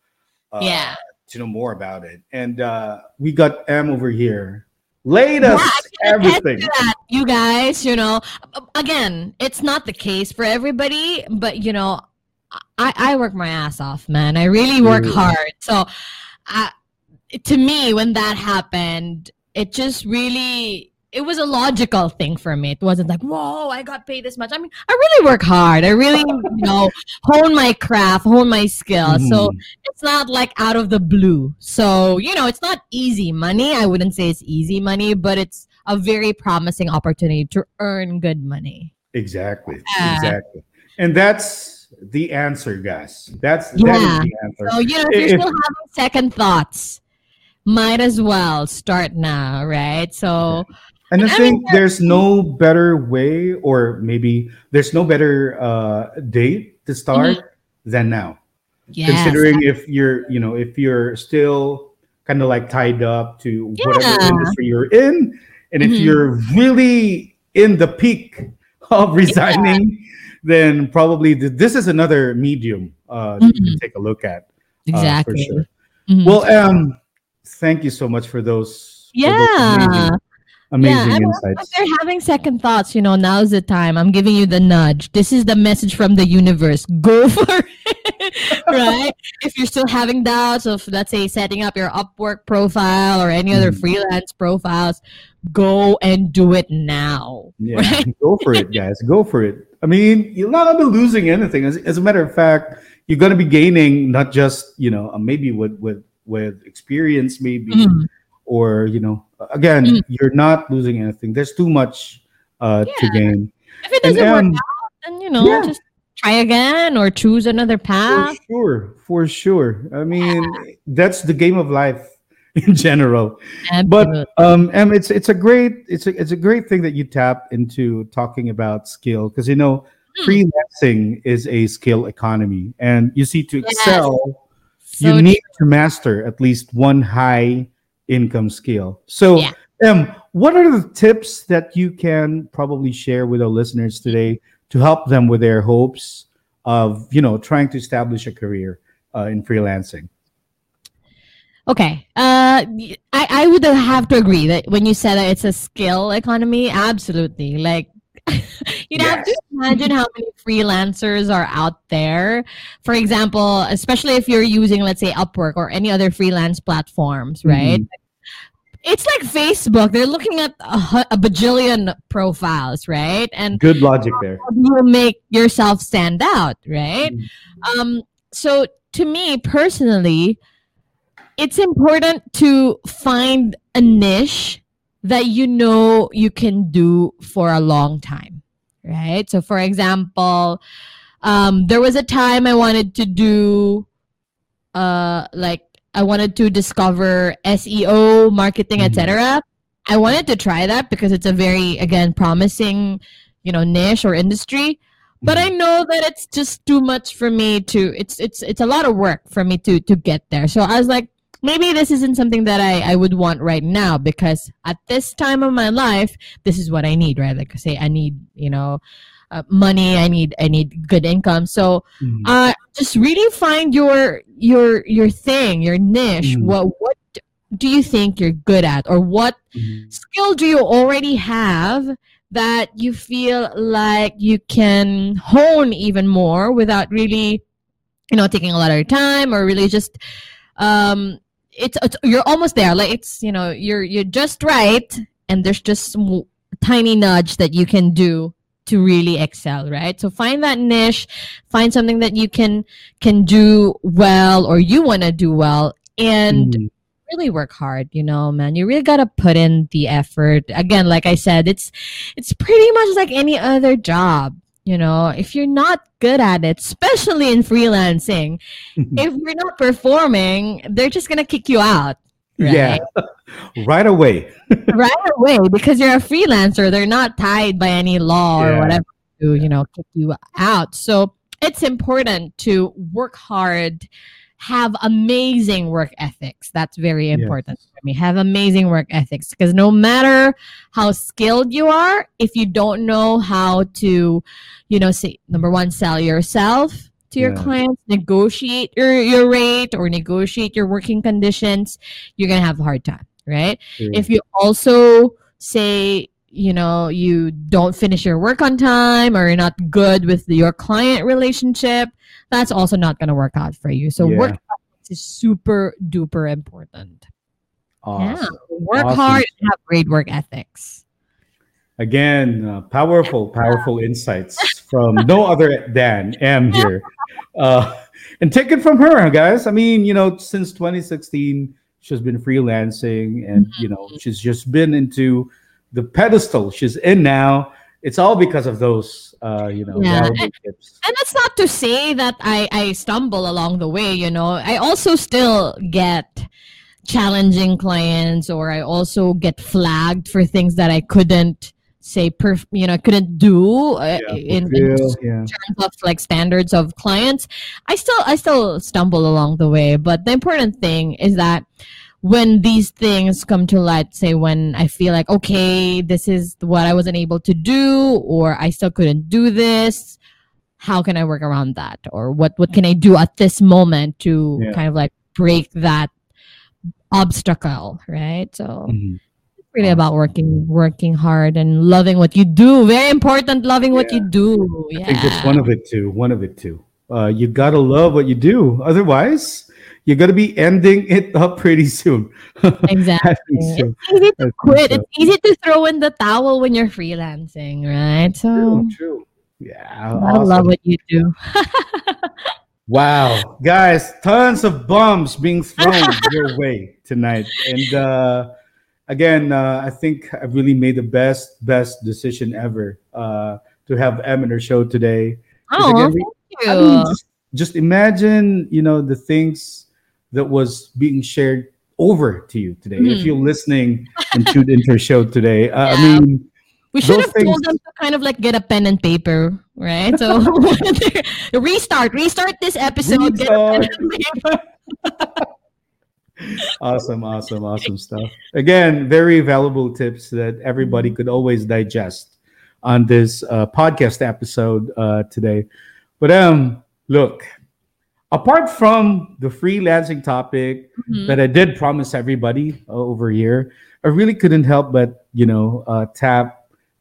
uh, Yeah. to know more about it. And uh, we got M over here, Latest Yeah, I everything. you guys, you know, again, it's not the case for everybody, but you know, I, I work my ass off, man. I really work hard. So, uh, to me, when that happened, it just really, it was a logical thing for me. It wasn't like, whoa, I got paid this much. I mean, I really work hard. I really, you know, hone my craft, hone my skill. So Mhm. it's not like out of the blue. So, you know, it's not easy money. I wouldn't say it's easy money, but it's a very promising opportunity to earn good money. Exactly. Yeah. Exactly. And that's the answer, guys. That's Yeah. is the answer. So, you know, if you're If- still having second thoughts, might as well start now, right? So, And I I think mean, there's no better way, or maybe there's no better uh, date to start than now. Mm-hmm. yes. Considering if you're, you know, if you're still kind of like tied up to whatever industry you're in, and if Mhm. you're really in the peak of resigning, then probably th- this is another medium uh, you can take a look at. uh, for Exactly. sure. Mhm. Well, um, thank you so much for those. for those Yeah. Amazing, yeah, insights. if they're having second thoughts, you know, now's the time. I'm giving you the nudge. This is the message from the universe. Go for it, right? if you're still having doubts of, let's say, setting up your Upwork profile or any other Mhm. freelance profiles, go and do it now. Yeah, Right? go for it, guys. Go for it. I mean, you're not gonna be losing anything. As, as a matter of fact, you're gonna be gaining not just you know uh, maybe with with with experience, maybe Mhm. or you know again, Mhm. you're not losing anything. There's too much uh, to gain. If it doesn't um, work out, then, you know, yeah. just try again or choose another path. For sure, for sure. I mean, that's the game of life in general. But um, M, it's it's a great it's a it's a great thing that you tap into talking about skill because you know Hmm. freelancing is a skill economy, and you see to Yes. excel, So you need to master at least one high income scale. So, Yeah. M, what are the tips that you can probably share with our listeners today to help them with their hopes of you know trying to establish a career uh, in freelancing? Okay. Uh, I, I would have to agree that when you said that it's a skill economy, absolutely. Like, you'd have to imagine how many freelancers are out there. For example, especially if you're using, let's say, Upwork or any other freelance platforms, right? It's like Facebook. They're looking at a, a bajillion profiles, right? And Good logic there. you make yourself stand out, right? Um, so to me personally, it's important to find a niche that you know you can do for a long time, right? So, for example, um, there was a time I wanted to do, uh, like I wanted to discover SEO, marketing, etc. I wanted to try that because it's a very again promising, you know, niche or industry. But I know that it's just too much for me to. It's it's it's a lot of work for me to to get there. So I was like, maybe this isn't something that I I would want right now because at this time of my life, this is what I need, right? Like I say, I need you know, uh, money. I need I need good income. So uh, just really find your your your thing, your niche. Mm. What what do you think you're good at, or what skill do you already have that you feel like you can hone even more without really, you know, taking a lot of your time, or really just um, it's, it's you're almost there. Like it's you know you're you're just right, and there's just some tiny nudge that you can do to really excel right? So find that niche find something that you can can do well or you want to do well and Mhm. really work hard you know man. You really got to put in the effort. Again like i said it's it's pretty much like any other job you know. If you're not good at it especially in freelancing if you're not performing they're just gonna kick you out Yeah, right away. right away because you're a freelancer they're not tied by any law or Yeah. whatever to you know kick you out so it's important to work hard have amazing work ethics that's very important Yes. for me have amazing work ethics because no matter how skilled you are if you don't know how to you know say number one sell yourself to your Yeah. clients negotiate your, your rate or negotiate your working conditions you're gonna have a hard time right? If you also say you know you don't finish your work on time or you're not good with your client relationship that's also not going to work out for you. So Yeah. work is super duper important. Yeah work Awesome. hard and have great work ethics. Again, uh, powerful, powerful insights from no other than M here. Uh, and take it from her, guys. I mean, you know, since 2016, she's been freelancing and, you know, she's just been into the pedestal she's in now. It's all because of those, uh, you know, Yeah. And, tips. and that's not to say that I, I stumble along the way, you know. I also still get challenging clients or I also get flagged for things that I couldn't say perf- you know, couldn't do uh, in, in fulfill, yeah. terms of like standards of clients. I still I still stumble along the way, but the important thing is that when these things come to light, say when I feel like, okay, this is what I wasn't able to do, or I still couldn't do this, how can I work around that? Or what, what can I do at this moment to Yeah. kind of like break that obstacle, right? So Mhm. Really about working working hard and loving what you do. Very important, loving what you do. I Yeah. think that's one of it too. One of it too. Uh, you gotta love what you do. Otherwise, you're gonna be ending it up pretty soon. Exactly. I so. It's easy to quit. so. It's easy to throw in the towel when you're freelancing, right? So True, true. Yeah, I love what you do. Wow, guys, tons of bombs being thrown your way tonight, and uh, again, uh, I think I've really made the best best decision ever uh, to have M in her show today. Oh, again, we- thank I mean, you. just, just imagine, you know, the things that was being shared over to you today. If Mhm. you're listening and tuned into her show today, uh, I mean, We should have told them to kind of like get a pen and paper, right? So restart, restart this episode. Get a pen and paper. Awesome, awesome, awesome stuff. Again, very valuable tips that everybody could always digest on this uh, podcast episode uh, today. But um, look, apart from the freelancing topic Mhm. that I did promise everybody uh, over here, I really couldn't help but you know uh, tap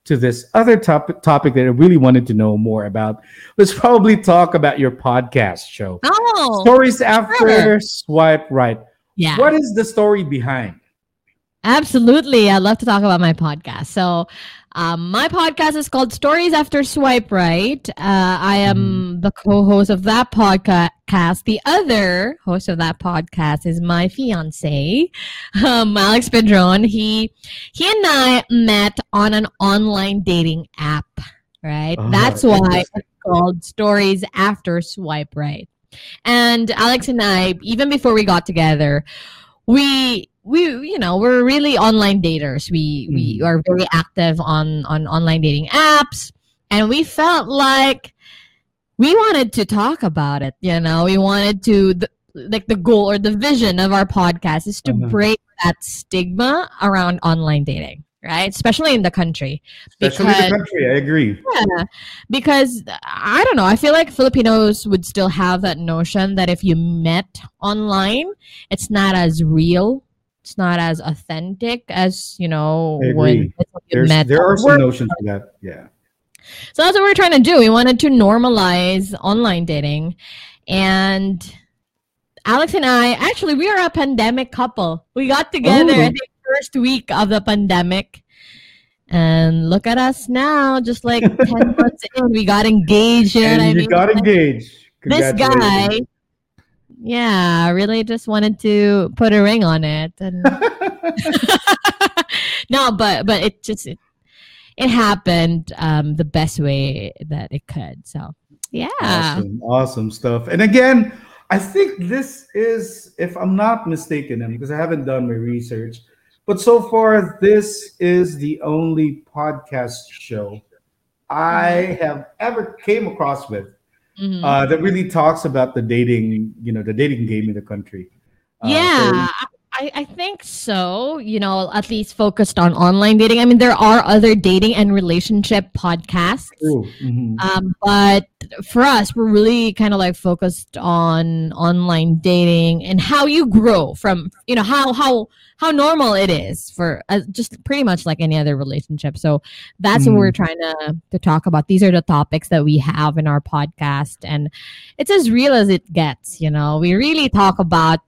to this other topic topic that I really wanted to know more about. Let's probably talk about your podcast show. Oh, Stories after sure. swipe right. Yeah. What is the story behind? Absolutely. I'd love to talk about my podcast. So, um, my podcast is called Stories After Swipe Right. Uh, I am the co host of that podcast. The other host of that podcast is my fiance, um, Alex Pedron. He, he and I met on an online dating app, right? Oh, That's why it's called Stories After Swipe Right. And Alex and I, even before we got together, we we you know we're really online daters. We we are very active on on online dating apps. And we felt like we wanted to talk about it you know? We wanted to the, like the goal or the vision of our podcast is to Uh-huh. break that stigma around online dating right especially in the country Especially in the country, I agree. yeah, because uh, I don't know. I feel like Filipinos would still have that notion that if you met online, it's not as real. It's not as authentic as you know when you met. there are some notions for that. Yeah. So that's what we're trying to do. We wanted to normalize online dating, and Alex and I actually we are a pandemic couple. We got together Oh. First week of the pandemic. And look at us now, just like 10 months in, we got engaged. And I you mean? got engaged. This guy, yeah, really just wanted to put a ring on it. And no, but but it just it, it happened um, the best way that it could. So yeah, Awesome, awesome stuff. And again, I think this is, if I'm not mistaken, because I haven't done my research, but so far this is the only podcast show I have ever came across with Mhm. uh, that really talks about the dating, you know, the dating game in the country. Uh, so- yeah, I, I think so. You know, at least focused on online dating. I mean, there are other dating and relationship podcasts. Mhm. Um, but for us, we're really kind of like focused on online dating and how you grow from, you know, how how how normal it is for uh, just pretty much like any other relationship. So that's what we're trying to to talk about. These are the topics that we have in our podcast, and it's as real as it gets. You know, we really talk about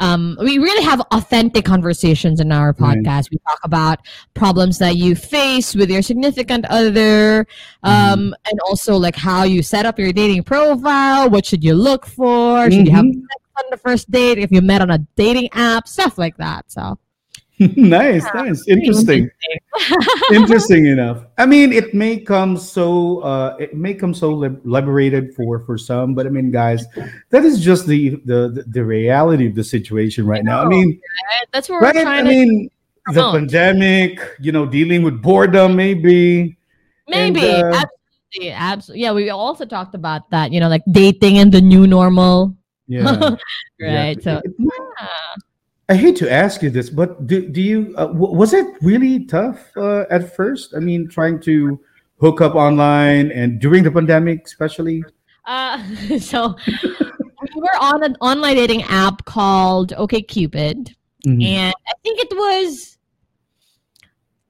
um, we really have authentic conversations in our Right. podcast. We talk about problems that you face with your significant other, um, and also like how you set up your dating profile. What should you look for? Should you have Mhm. sex on the first date? If you met on a dating app, stuff like that. So nice, nice, interesting. interesting enough. I mean, it may come so uh, it may come so lib- liberated for for some, but I mean, guys, that is just the the the- reality of the situation right now. I mean, that's what right? we're I trying to mean, the pandemic, you know, dealing with boredom, maybe. and, Maybe. uh, absolutely. Absolutely. Yeah, we also talked about that, you know, like dating and the new normal. Yeah. right. Yeah. So, I hate to ask you this, but do, do you uh, w- was it really tough uh, at first? I mean, trying to hook up online and during the pandemic, especially. uh, so we were on an online dating app called OkCupid. Mhm. And I think it was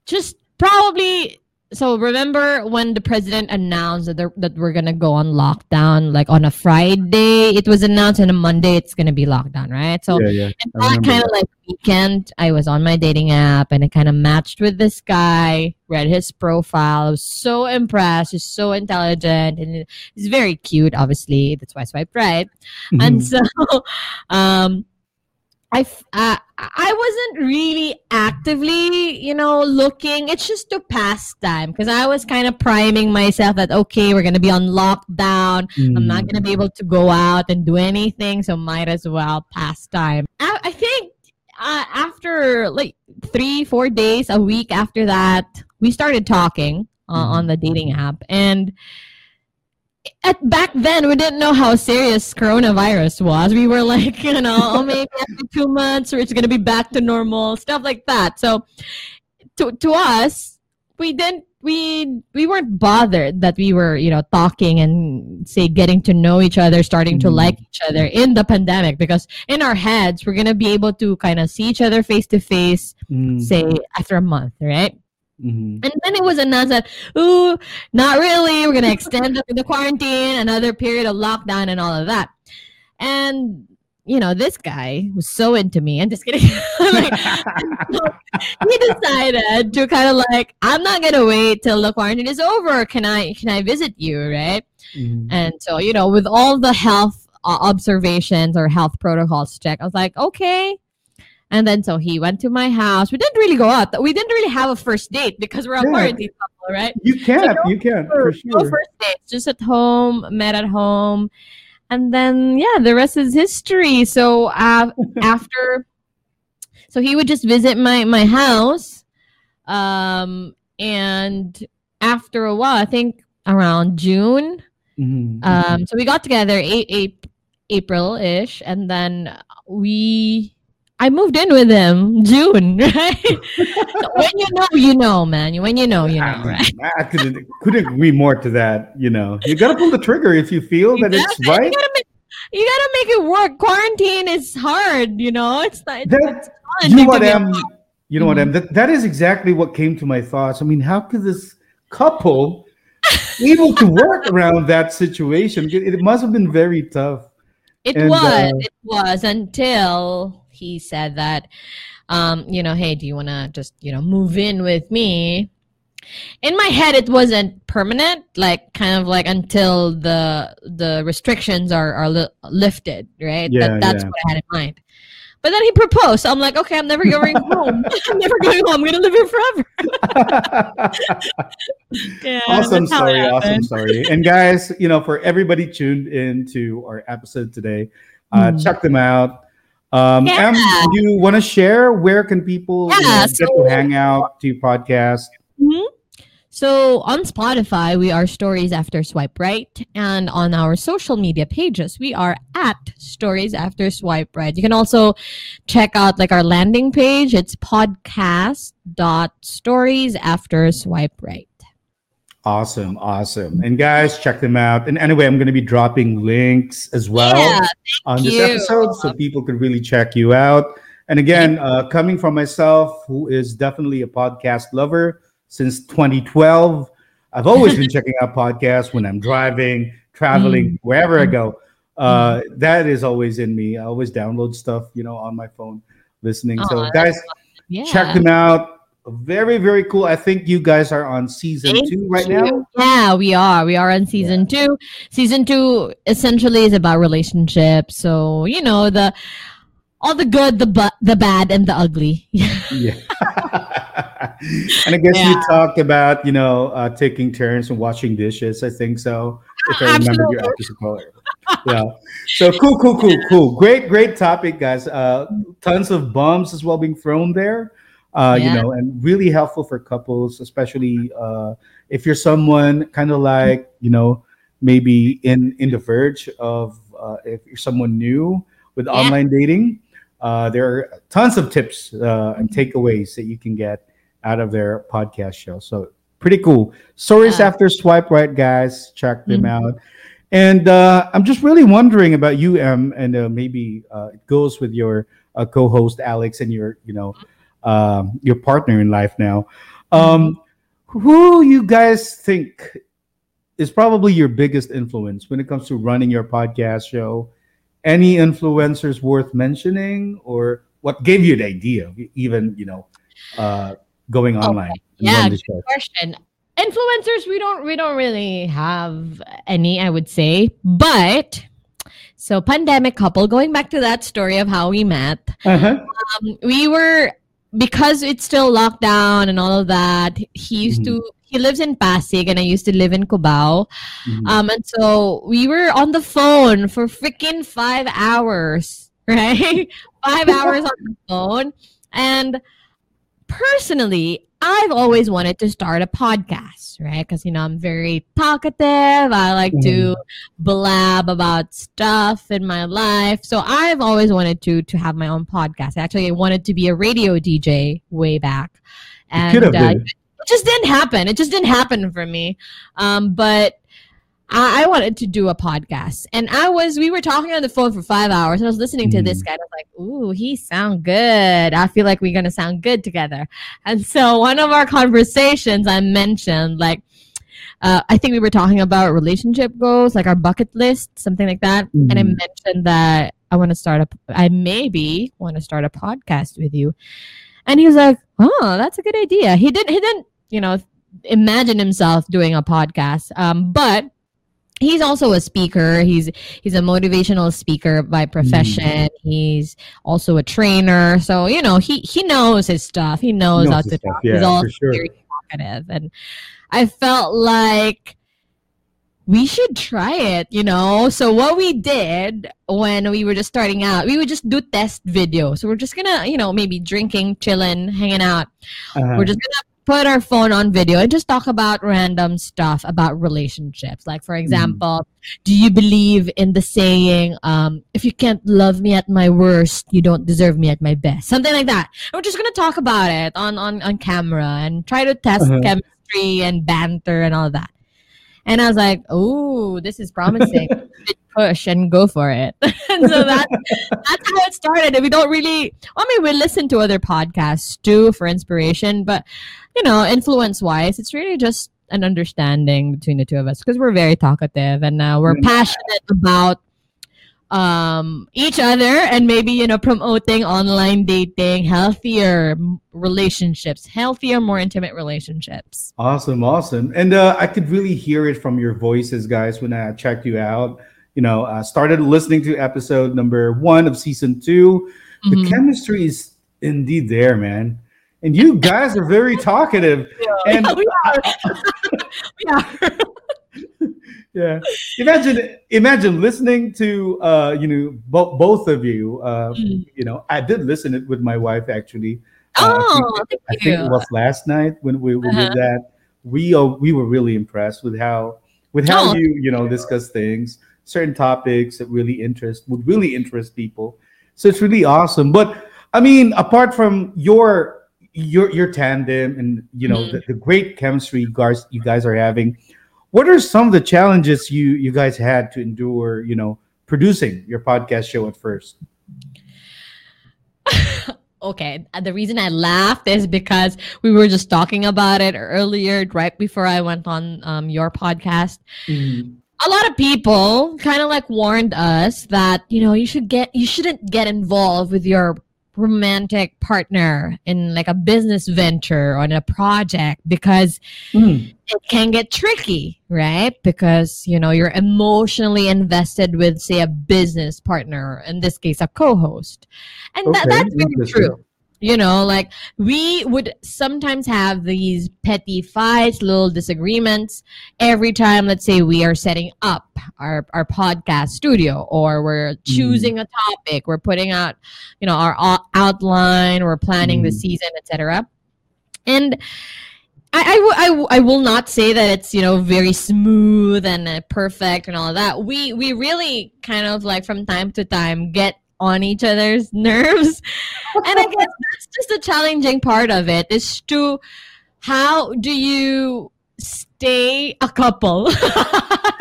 just probably so remember when the president announced that, that we're gonna go on lockdown like on a friday? It was announced and on a monday it's gonna be lockdown right? So Yeah, yeah, that kind of like weekend i was on my dating app and it kind of matched with this guy read his profile i was so impressed he's so intelligent and he's very cute obviously that's why i swiped right? And so um I, uh, I wasn't really actively, you know, looking. It's just to pass time because I was kind of priming myself that okay, we're gonna be on lockdown. I'm not gonna be able to go out and do anything, so might as well pass time. I, I think uh, after like three, four days, a week after that, we started talking uh, on the dating app, and at back then we didn't know how serious coronavirus was. We were like, you know, oh, maybe after two months or it's gonna be back to normal, stuff like that. So to to us, we didn't we we weren't bothered that we were, you know, talking and say getting to know each other, starting to like each other in the pandemic because in our heads we're gonna be able to kind of see each other face to face, Mm. say after a month, right? Mhm. And then it was announced that, ooh, not really. We're gonna extend the, the quarantine, another period of lockdown, and all of that. And you know, this guy was so into me. I'm just kidding. Like, so he decided to kind of like, I'm not gonna wait till the quarantine is over. Can I? Can I visit you? Right? Mhm. And so, you know, with all the health uh, observations or health protocols check, I was like, okay. And then so he went to my house. We didn't really go out. We didn't really have a first date because we're a Yeah. quarantine couple, right? You can, no you can for No sure. first dates, just at home, met at home. And then, yeah, the rest is history. So uh, after, so he would just visit my, my house. Um, and after a while, I think around June, Mhm. um, so we got together eight, eight April ish, and then we I moved in with him June, right? so when you know, you know, man. When you know, you know, right? I couldn't couldn't agree more to that. You know, you gotta pull the trigger if you feel that it's You right. gotta make, you gotta make it work. Quarantine is hard, you know. It's not. It's, That- it's um, You know what, M? You know what, M? That, that is exactly what came to my thoughts. I mean, how could this couple able to work around that situation? It, it must have been very tough. It And, was. uh, it was until he said that, um, you know, hey, do you want to just, you know, move in with me? In my head, it wasn't permanent, like kind of like until the the restrictions are are li- lifted, right? Yeah, that, that's yeah. what I had in mind. But then he proposed. So I'm like, okay, I'm never going home. I'm never going home. I'm gonna live here forever. yeah, awesome story awesome story and guys you know for everybody tuned in to our episode today uh Mm. check them out um M, Yeah. do you want to share where can people you know, Yeah, get so- to hang out to your podcast Mhm. So on Spotify, we are Stories After Swipe Right. And on our social media pages, we are at Stories After Swipe Right. You can also check out like our landing page. It's podcast.stories after swipe right. Awesome, awesome. And guys, check them out. And anyway, I'm going to be dropping links as well Yeah, on this you. episode so people can really check you out. And again, uh, coming from myself, who is definitely a podcast lover since 2012, I've always been checking out podcasts when I'm driving, traveling, wherever I go. Uh, that is always in me. I always download stuff, you know, on my phone, listening. So, guys, Yeah. check them out. Very, very cool. I think you guys are on season Thank two right you. now. Yeah, we are. We are on season two. Season two essentially is about relationships. So you know the all the good, the bu- the bad, and the ugly. Yeah. and I guess you talked about, you know, uh, taking turns and washing dishes. I think so. If I remember your episode. correctly. Yeah. So cool, cool, cool, cool. Great, great topic, guys. Uh, tons of bombs as well being thrown there. Uh, Yeah. You know, and really helpful for couples, especially uh, if you're someone kind of like, you know, maybe in in the verge of uh, if you're someone new with Yeah. online dating. Uh, there are tons of tips uh, and takeaways that you can get out of their podcast show. So pretty cool. Stories after swipe right, guys. Check them Mhm. out. And uh, I'm just really wondering about you, M, and uh, maybe uh, it goes with your uh, co-host Alex and your, you know, um, your partner in life now. Um, who you guys think is probably your biggest influence when it comes to running your podcast show? Any influencers worth mentioning, or what gave you the idea, of even you know, uh, going online? and yeah, good question. Influencers, we don't we don't really have any, I would say, but. So, pandemic couple, going back to that story of how we met, Uh-huh. um, we were because it's still lockdown and all of that. He used to he lives in Pasig and I used to live in Cubao. Mhm. Um, and so we were on the phone for freaking five hours, right? five hours on the phone. And personally, I've always wanted to start a podcast, right? Because, you know, I'm very talkative. I like to blab about stuff in my life. So I've always wanted to to have my own podcast. Actually, I wanted to be a radio DJ way back. And could have uh, it just didn't happen. It just didn't happen for me. Um, but I, I wanted to do a podcast, and I was. We were talking on the phone for five hours, and I was listening to this guy. And I was like, "Ooh, he sound good. I feel like we're gonna sound good together." And so one of our conversations, I mentioned like. Uh, I think we were talking about relationship goals, like our bucket list, something like that. And I Mhm. mentioned that I want to start a, I maybe want to start a podcast with you. And he was like, "Oh, that's a good idea." He didn't. He didn't. You know, imagine himself doing a podcast. Um, but he's also a speaker. He's he's a motivational speaker by profession. He's also a trainer. So you know, he he knows his stuff. He knows, Knows how to talk. Yeah, he's for sure. very talkative, and I felt like we should try it, you know? So what we did when we were just starting out, we would just do test videos. So we're just gonna, you know, maybe drinking, chilling, hanging out. Uh-huh. We're just gonna put our phone on video and just talk about random stuff about relationships. Like for example, do you believe in the saying, um, if you can't love me at my worst, you don't deserve me at my best? Something like that. And we're just gonna talk about it on on, on camera and try to test Uh-huh. chemistry and banter and all that. And I was like, "Oh, this is promising. Push and go for it." and so that that's how it started. And we don't really. I mean, we listen to other podcasts too for inspiration, but you know, influence wise, it's really just an understanding between the two of us because we're very talkative and uh, we're Mm. passionate about um each other and maybe you know promoting online dating healthier relationships healthier more intimate relationships Awesome, awesome. And uh, I could really hear it from your voices, guys, when I checked you out. You know, I started listening to episode number one of season 2 The Mhm. chemistry is indeed there, man. And you guys are very talkative. And we are. we are. yeah, imagine imagine listening to uh, you know bo- both of you. Uh, Mm. You know, I did listen it with my wife actually. Uh, I think- oh I think it was last night when we, we Uh-huh. did that we uh, we were really impressed with how with how Oh. you you know discuss things, certain topics that really interest would really interest people. So it's really awesome. But I mean, apart from your your your tandem and you know Mhm. the, the great chemistry you guys you guys are having, what are some of the challenges you you guys had to endure? You know, producing your podcast show at first. okay uh, the reason i laughed is because we were just talking about it earlier right before i went on um, your podcast a lot of people kind of like warned us that you know you should get you shouldn't get involved with your romantic partner in like a business venture or in a project because Mm. it can get tricky right? Because you know you're emotionally invested with say a business partner in this case a co-host. And that, that's very true you know like we would sometimes have these petty fights little disagreements every time let's say we are setting up our, our podcast studio or we're choosing a topic we're putting out you know our outline we're planning the Mm. season etc and I, I, w- I, w- I will not say that it's you know very smooth and uh, perfect and all of that. We we really kind of like from time to time get on each other's nerves. And i guess that's just the challenging part of it is to how do you stay a couple?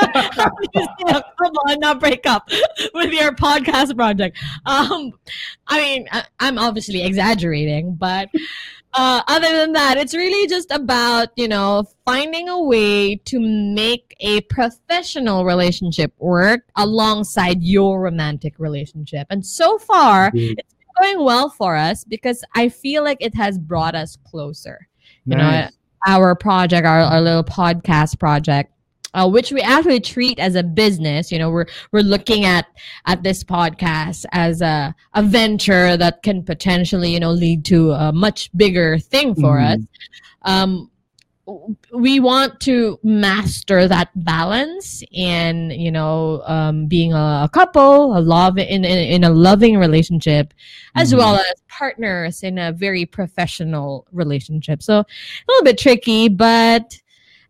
How do you stay a couple and not break up with your podcast project? Um i mean I, i'm obviously exaggerating but uh, other than that, it's really just about, you know, finding a way to make a professional relationship work alongside your romantic relationship. And so far, Mhm. it's been going well for us because I feel like it has brought us closer. You know, our project, our, our little podcast project. Uh, which we actually treat as a business. You know, we're we're looking at at this podcast as a, a venture that can potentially, you know, lead to a much bigger thing for Mhm. us. Um, we want to master that balance and you know um, being a, a couple a love in, in in a loving relationship as Mhm. well as partners in a very professional relationship so a little bit tricky but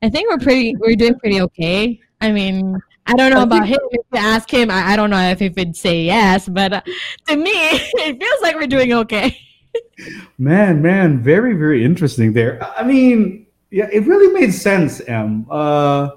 i think we're pretty we're doing pretty okay i mean I don't know I about him. If you ask him, I, I don't know if he would say yes, but uh, to me, it feels like we're doing okay. Man, man, very, very interesting there. I I mean, yeah, it really made sense, M. Uh,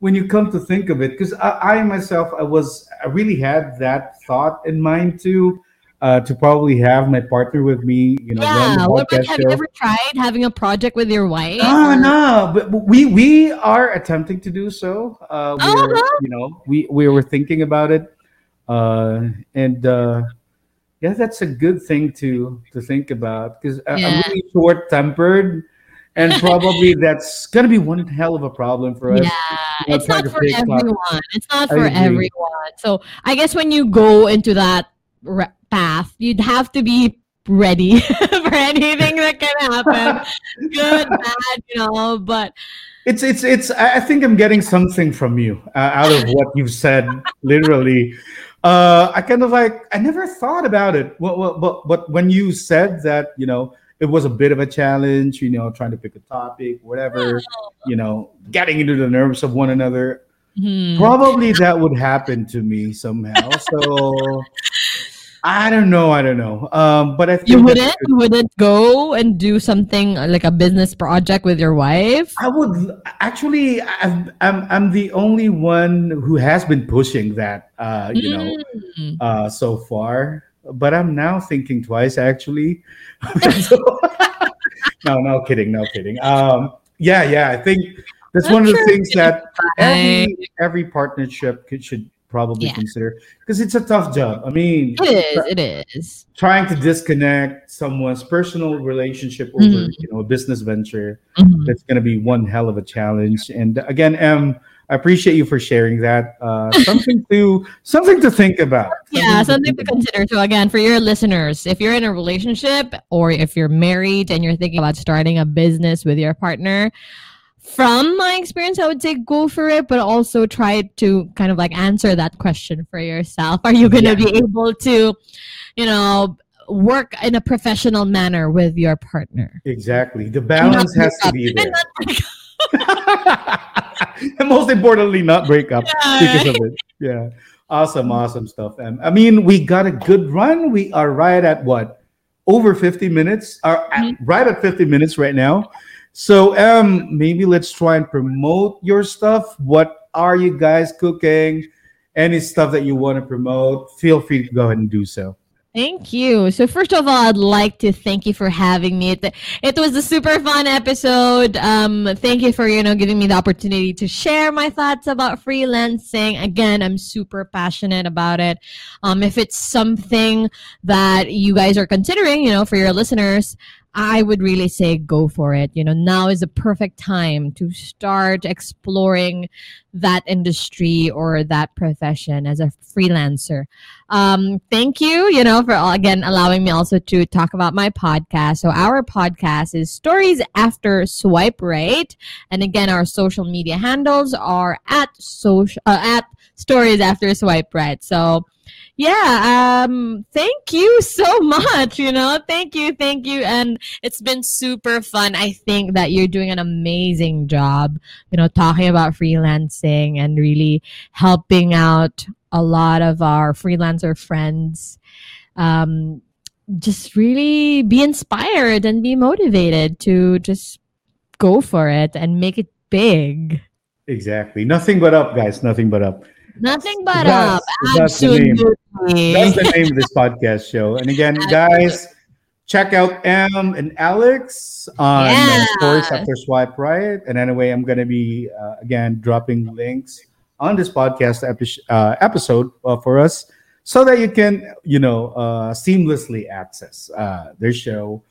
when you come to think of it, because I, I myself, I was, I really had that thought in mind too, uh, to probably have my partner with me, you know, Yeah. What about have you ever tried having a project with your wife? No, or- no, but we we are attempting to do so. Uh, we're, Uh-huh. you know, we we were thinking about it, uh, and uh, yeah, that's a good thing to to think about because I'm really short tempered, and probably that's gonna be one hell of a problem for us. Yeah, you know, it's not for everyone. It's not for everyone. So I guess when you go into that re- path, you'd have to be ready for anything that can happen, good, bad, you know. But It's it's it's. I think I'm getting something from you uh, out of what you've said. literally, uh, I kind of like I never thought about it. Well, well, but but when you said that, you know, it was a bit of a challenge. You know, trying to pick a topic, whatever. You know, getting into the nerves of one another. hmm, Probably that would happen to me somehow. So I don't know. I don't know. Um, but I think you wouldn't you wouldn't go and do something like a business project with your wife. I would actually. I've, I'm I'm the only one who has been pushing that. Uh, you know, Mm. uh, so far. But I'm now thinking twice. Actually. So- no, no kidding, no kidding. Um, yeah, yeah. I think that's I'm one of the sure things that every every partnership could, should probably Yeah. consider because it's a tough job. I mean, It is. It is. trying to disconnect someone's personal relationship over Mhm. you know a business venture Mhm. that's going to be one hell of a challenge and again M i appreciate you for sharing that uh something to something to think about Yeah, something to about. consider. So again, for your listeners, if you're in a relationship or if you're married and you're thinking about starting a business with your partner, from my experience, I would say go for it, but also try to kind of like answer that question for yourself. Are you going to Yeah. be able to, you know, work in a professional manner with your partner? exactly the balance has to be there and most importantly, not break up Yeah. because of it. Yeah. Awesome, awesome stuff. Um, I mean, we got a good run. We are right at what? Over 50 minutes. Are at, right at 50 minutes right now. So um maybe let's try and promote your stuff. What are you guys cooking? Any stuff that you want to promote, feel free to go ahead and do so. Thank you. So first of all, I'd like to thank you for having me. It, it was a super fun episode. Um, thank you for you know giving me the opportunity to share my thoughts about freelancing. Again, I'm super passionate about it. Um, if it's something that you guys are considering, you know, for your listeners, I would really say go for it. You know, now is the perfect time to start exploring that industry or that profession as a freelancer. Um, thank you, you know, for again allowing me also to talk about my podcast. So our podcast is Stories After Swipe Right, and again, our social media handles are at social uh, at Stories After Swipe Right. So yeah um thank you so much you know thank you thank you and it's been super fun i think that you're doing an amazing job you know talking about freelancing and really helping out a lot of our freelancer friends um just really be inspired and be motivated to just go for it and make it big Exactly. Nothing but up, guys. Nothing but up. Nothing but That's- up that's the name. absolutely That's the name of this podcast show. And again, guys, check out M and Alex on uh, Stories After Swipe Right. And anyway, I'm going to be, uh, again, dropping links on this podcast epi- uh, episode uh, for us so that you can, you know, uh, seamlessly access uh, their show.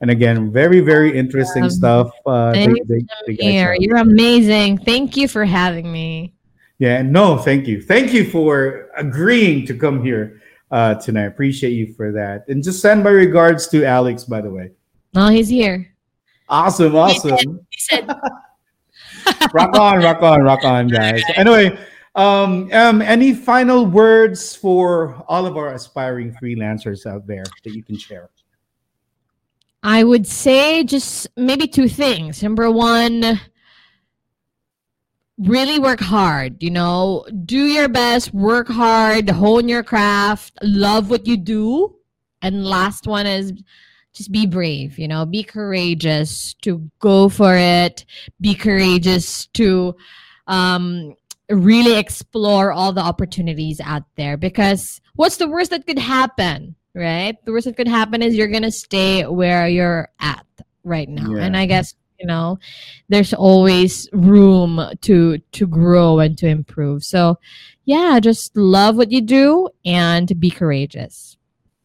And again, very, very interesting Um, stuff. Uh, they- they- they. You're amazing. Thank you for having me. Yeah, no, thank you. Thank you for agreeing to come here uh, tonight. Appreciate you for that. And just send my regards to Alex, by the way. Oh, he's here. Awesome, awesome. He said, rock on, rock on, rock on, guys. Anyway, um, um, any final words for all of our aspiring freelancers out there that you can share? I would say just maybe two things. Number one, really work hard, you know, do your best, work hard, hone your craft, love what you do. And last one is just be brave, you know, be courageous to go for it, be courageous to um really explore all the opportunities out there because what's the worst that could happen, right? The worst that could happen is you're going to stay where you're at right now. Yeah. And I guess, you know, there's always room to to grow and to improve. So, yeah, just love what you do and be courageous.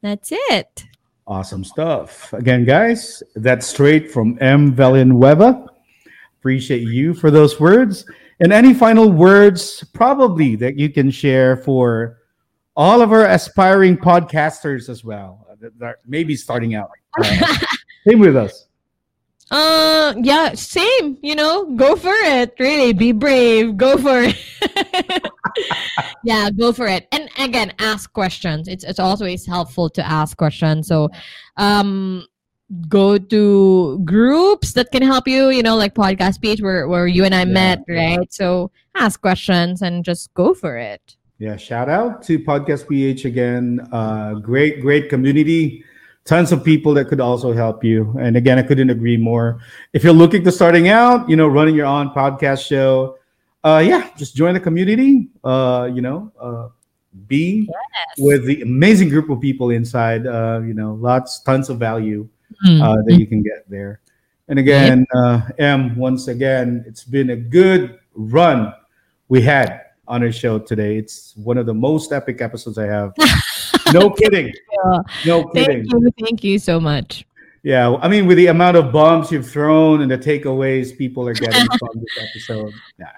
That's it. Awesome stuff. Again, guys, that's straight from M. Villanueva. Appreciate you for those words. And any final words, probably, that you can share for all of our aspiring podcasters as well, that are maybe starting out. Uh, same with us. Uh yeah, same, you know, go for it. Really, be brave, go for it. yeah, go for it. And again, ask questions. It's it's always helpful to ask questions. So um go to groups that can help you, you know, like Podcast PH where where you and I met, right? So ask questions and just go for it. Yeah, shout out to Podcast PH again. Uh, great, great community. Tons of people that could also help you. And again, I couldn't agree more. If you're looking to starting out, you know, running your own podcast show, uh, yeah, just join the community. Uh, you know, uh, be with the amazing group of people inside. Uh, you know, lots, tons of value uh, that you can get there. And again, uh, M, once again, it's been a good run we had on our show today. It's one of the most epic episodes I have. no kidding. No kidding. Thank you, thank you so much. Yeah, I mean, with the amount of bombs you've thrown and the takeaways people are getting from this episode, yeah,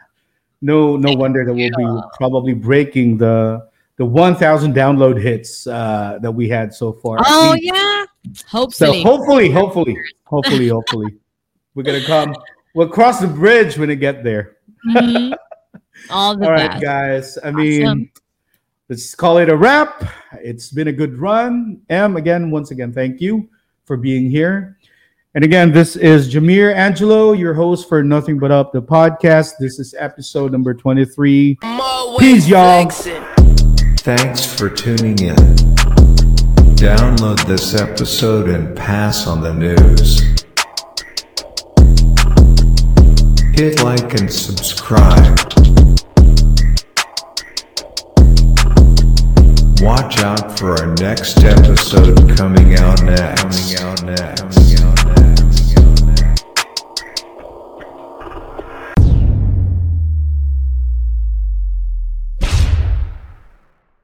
no, no wonder that we'll be probably breaking the the 1,000 download hits uh, that we had so far. Oh yeah. So Hopefully. hopefully, hopefully, hopefully, hopefully, we're gonna come. We'll cross the bridge when we get there. Mhm. All the All right, guys. I mean, Awesome. Let's call it a wrap. It's been a good run. M, again, once again, thank you for being here. And again, this is Jamir Angelo, your host for Nothing But Up, the podcast. This is episode number 23. Peace, y'all. Thanks for tuning in. Download this episode and pass on the news. Hit like and subscribe. Watch out for our next episode coming out next. Coming out next.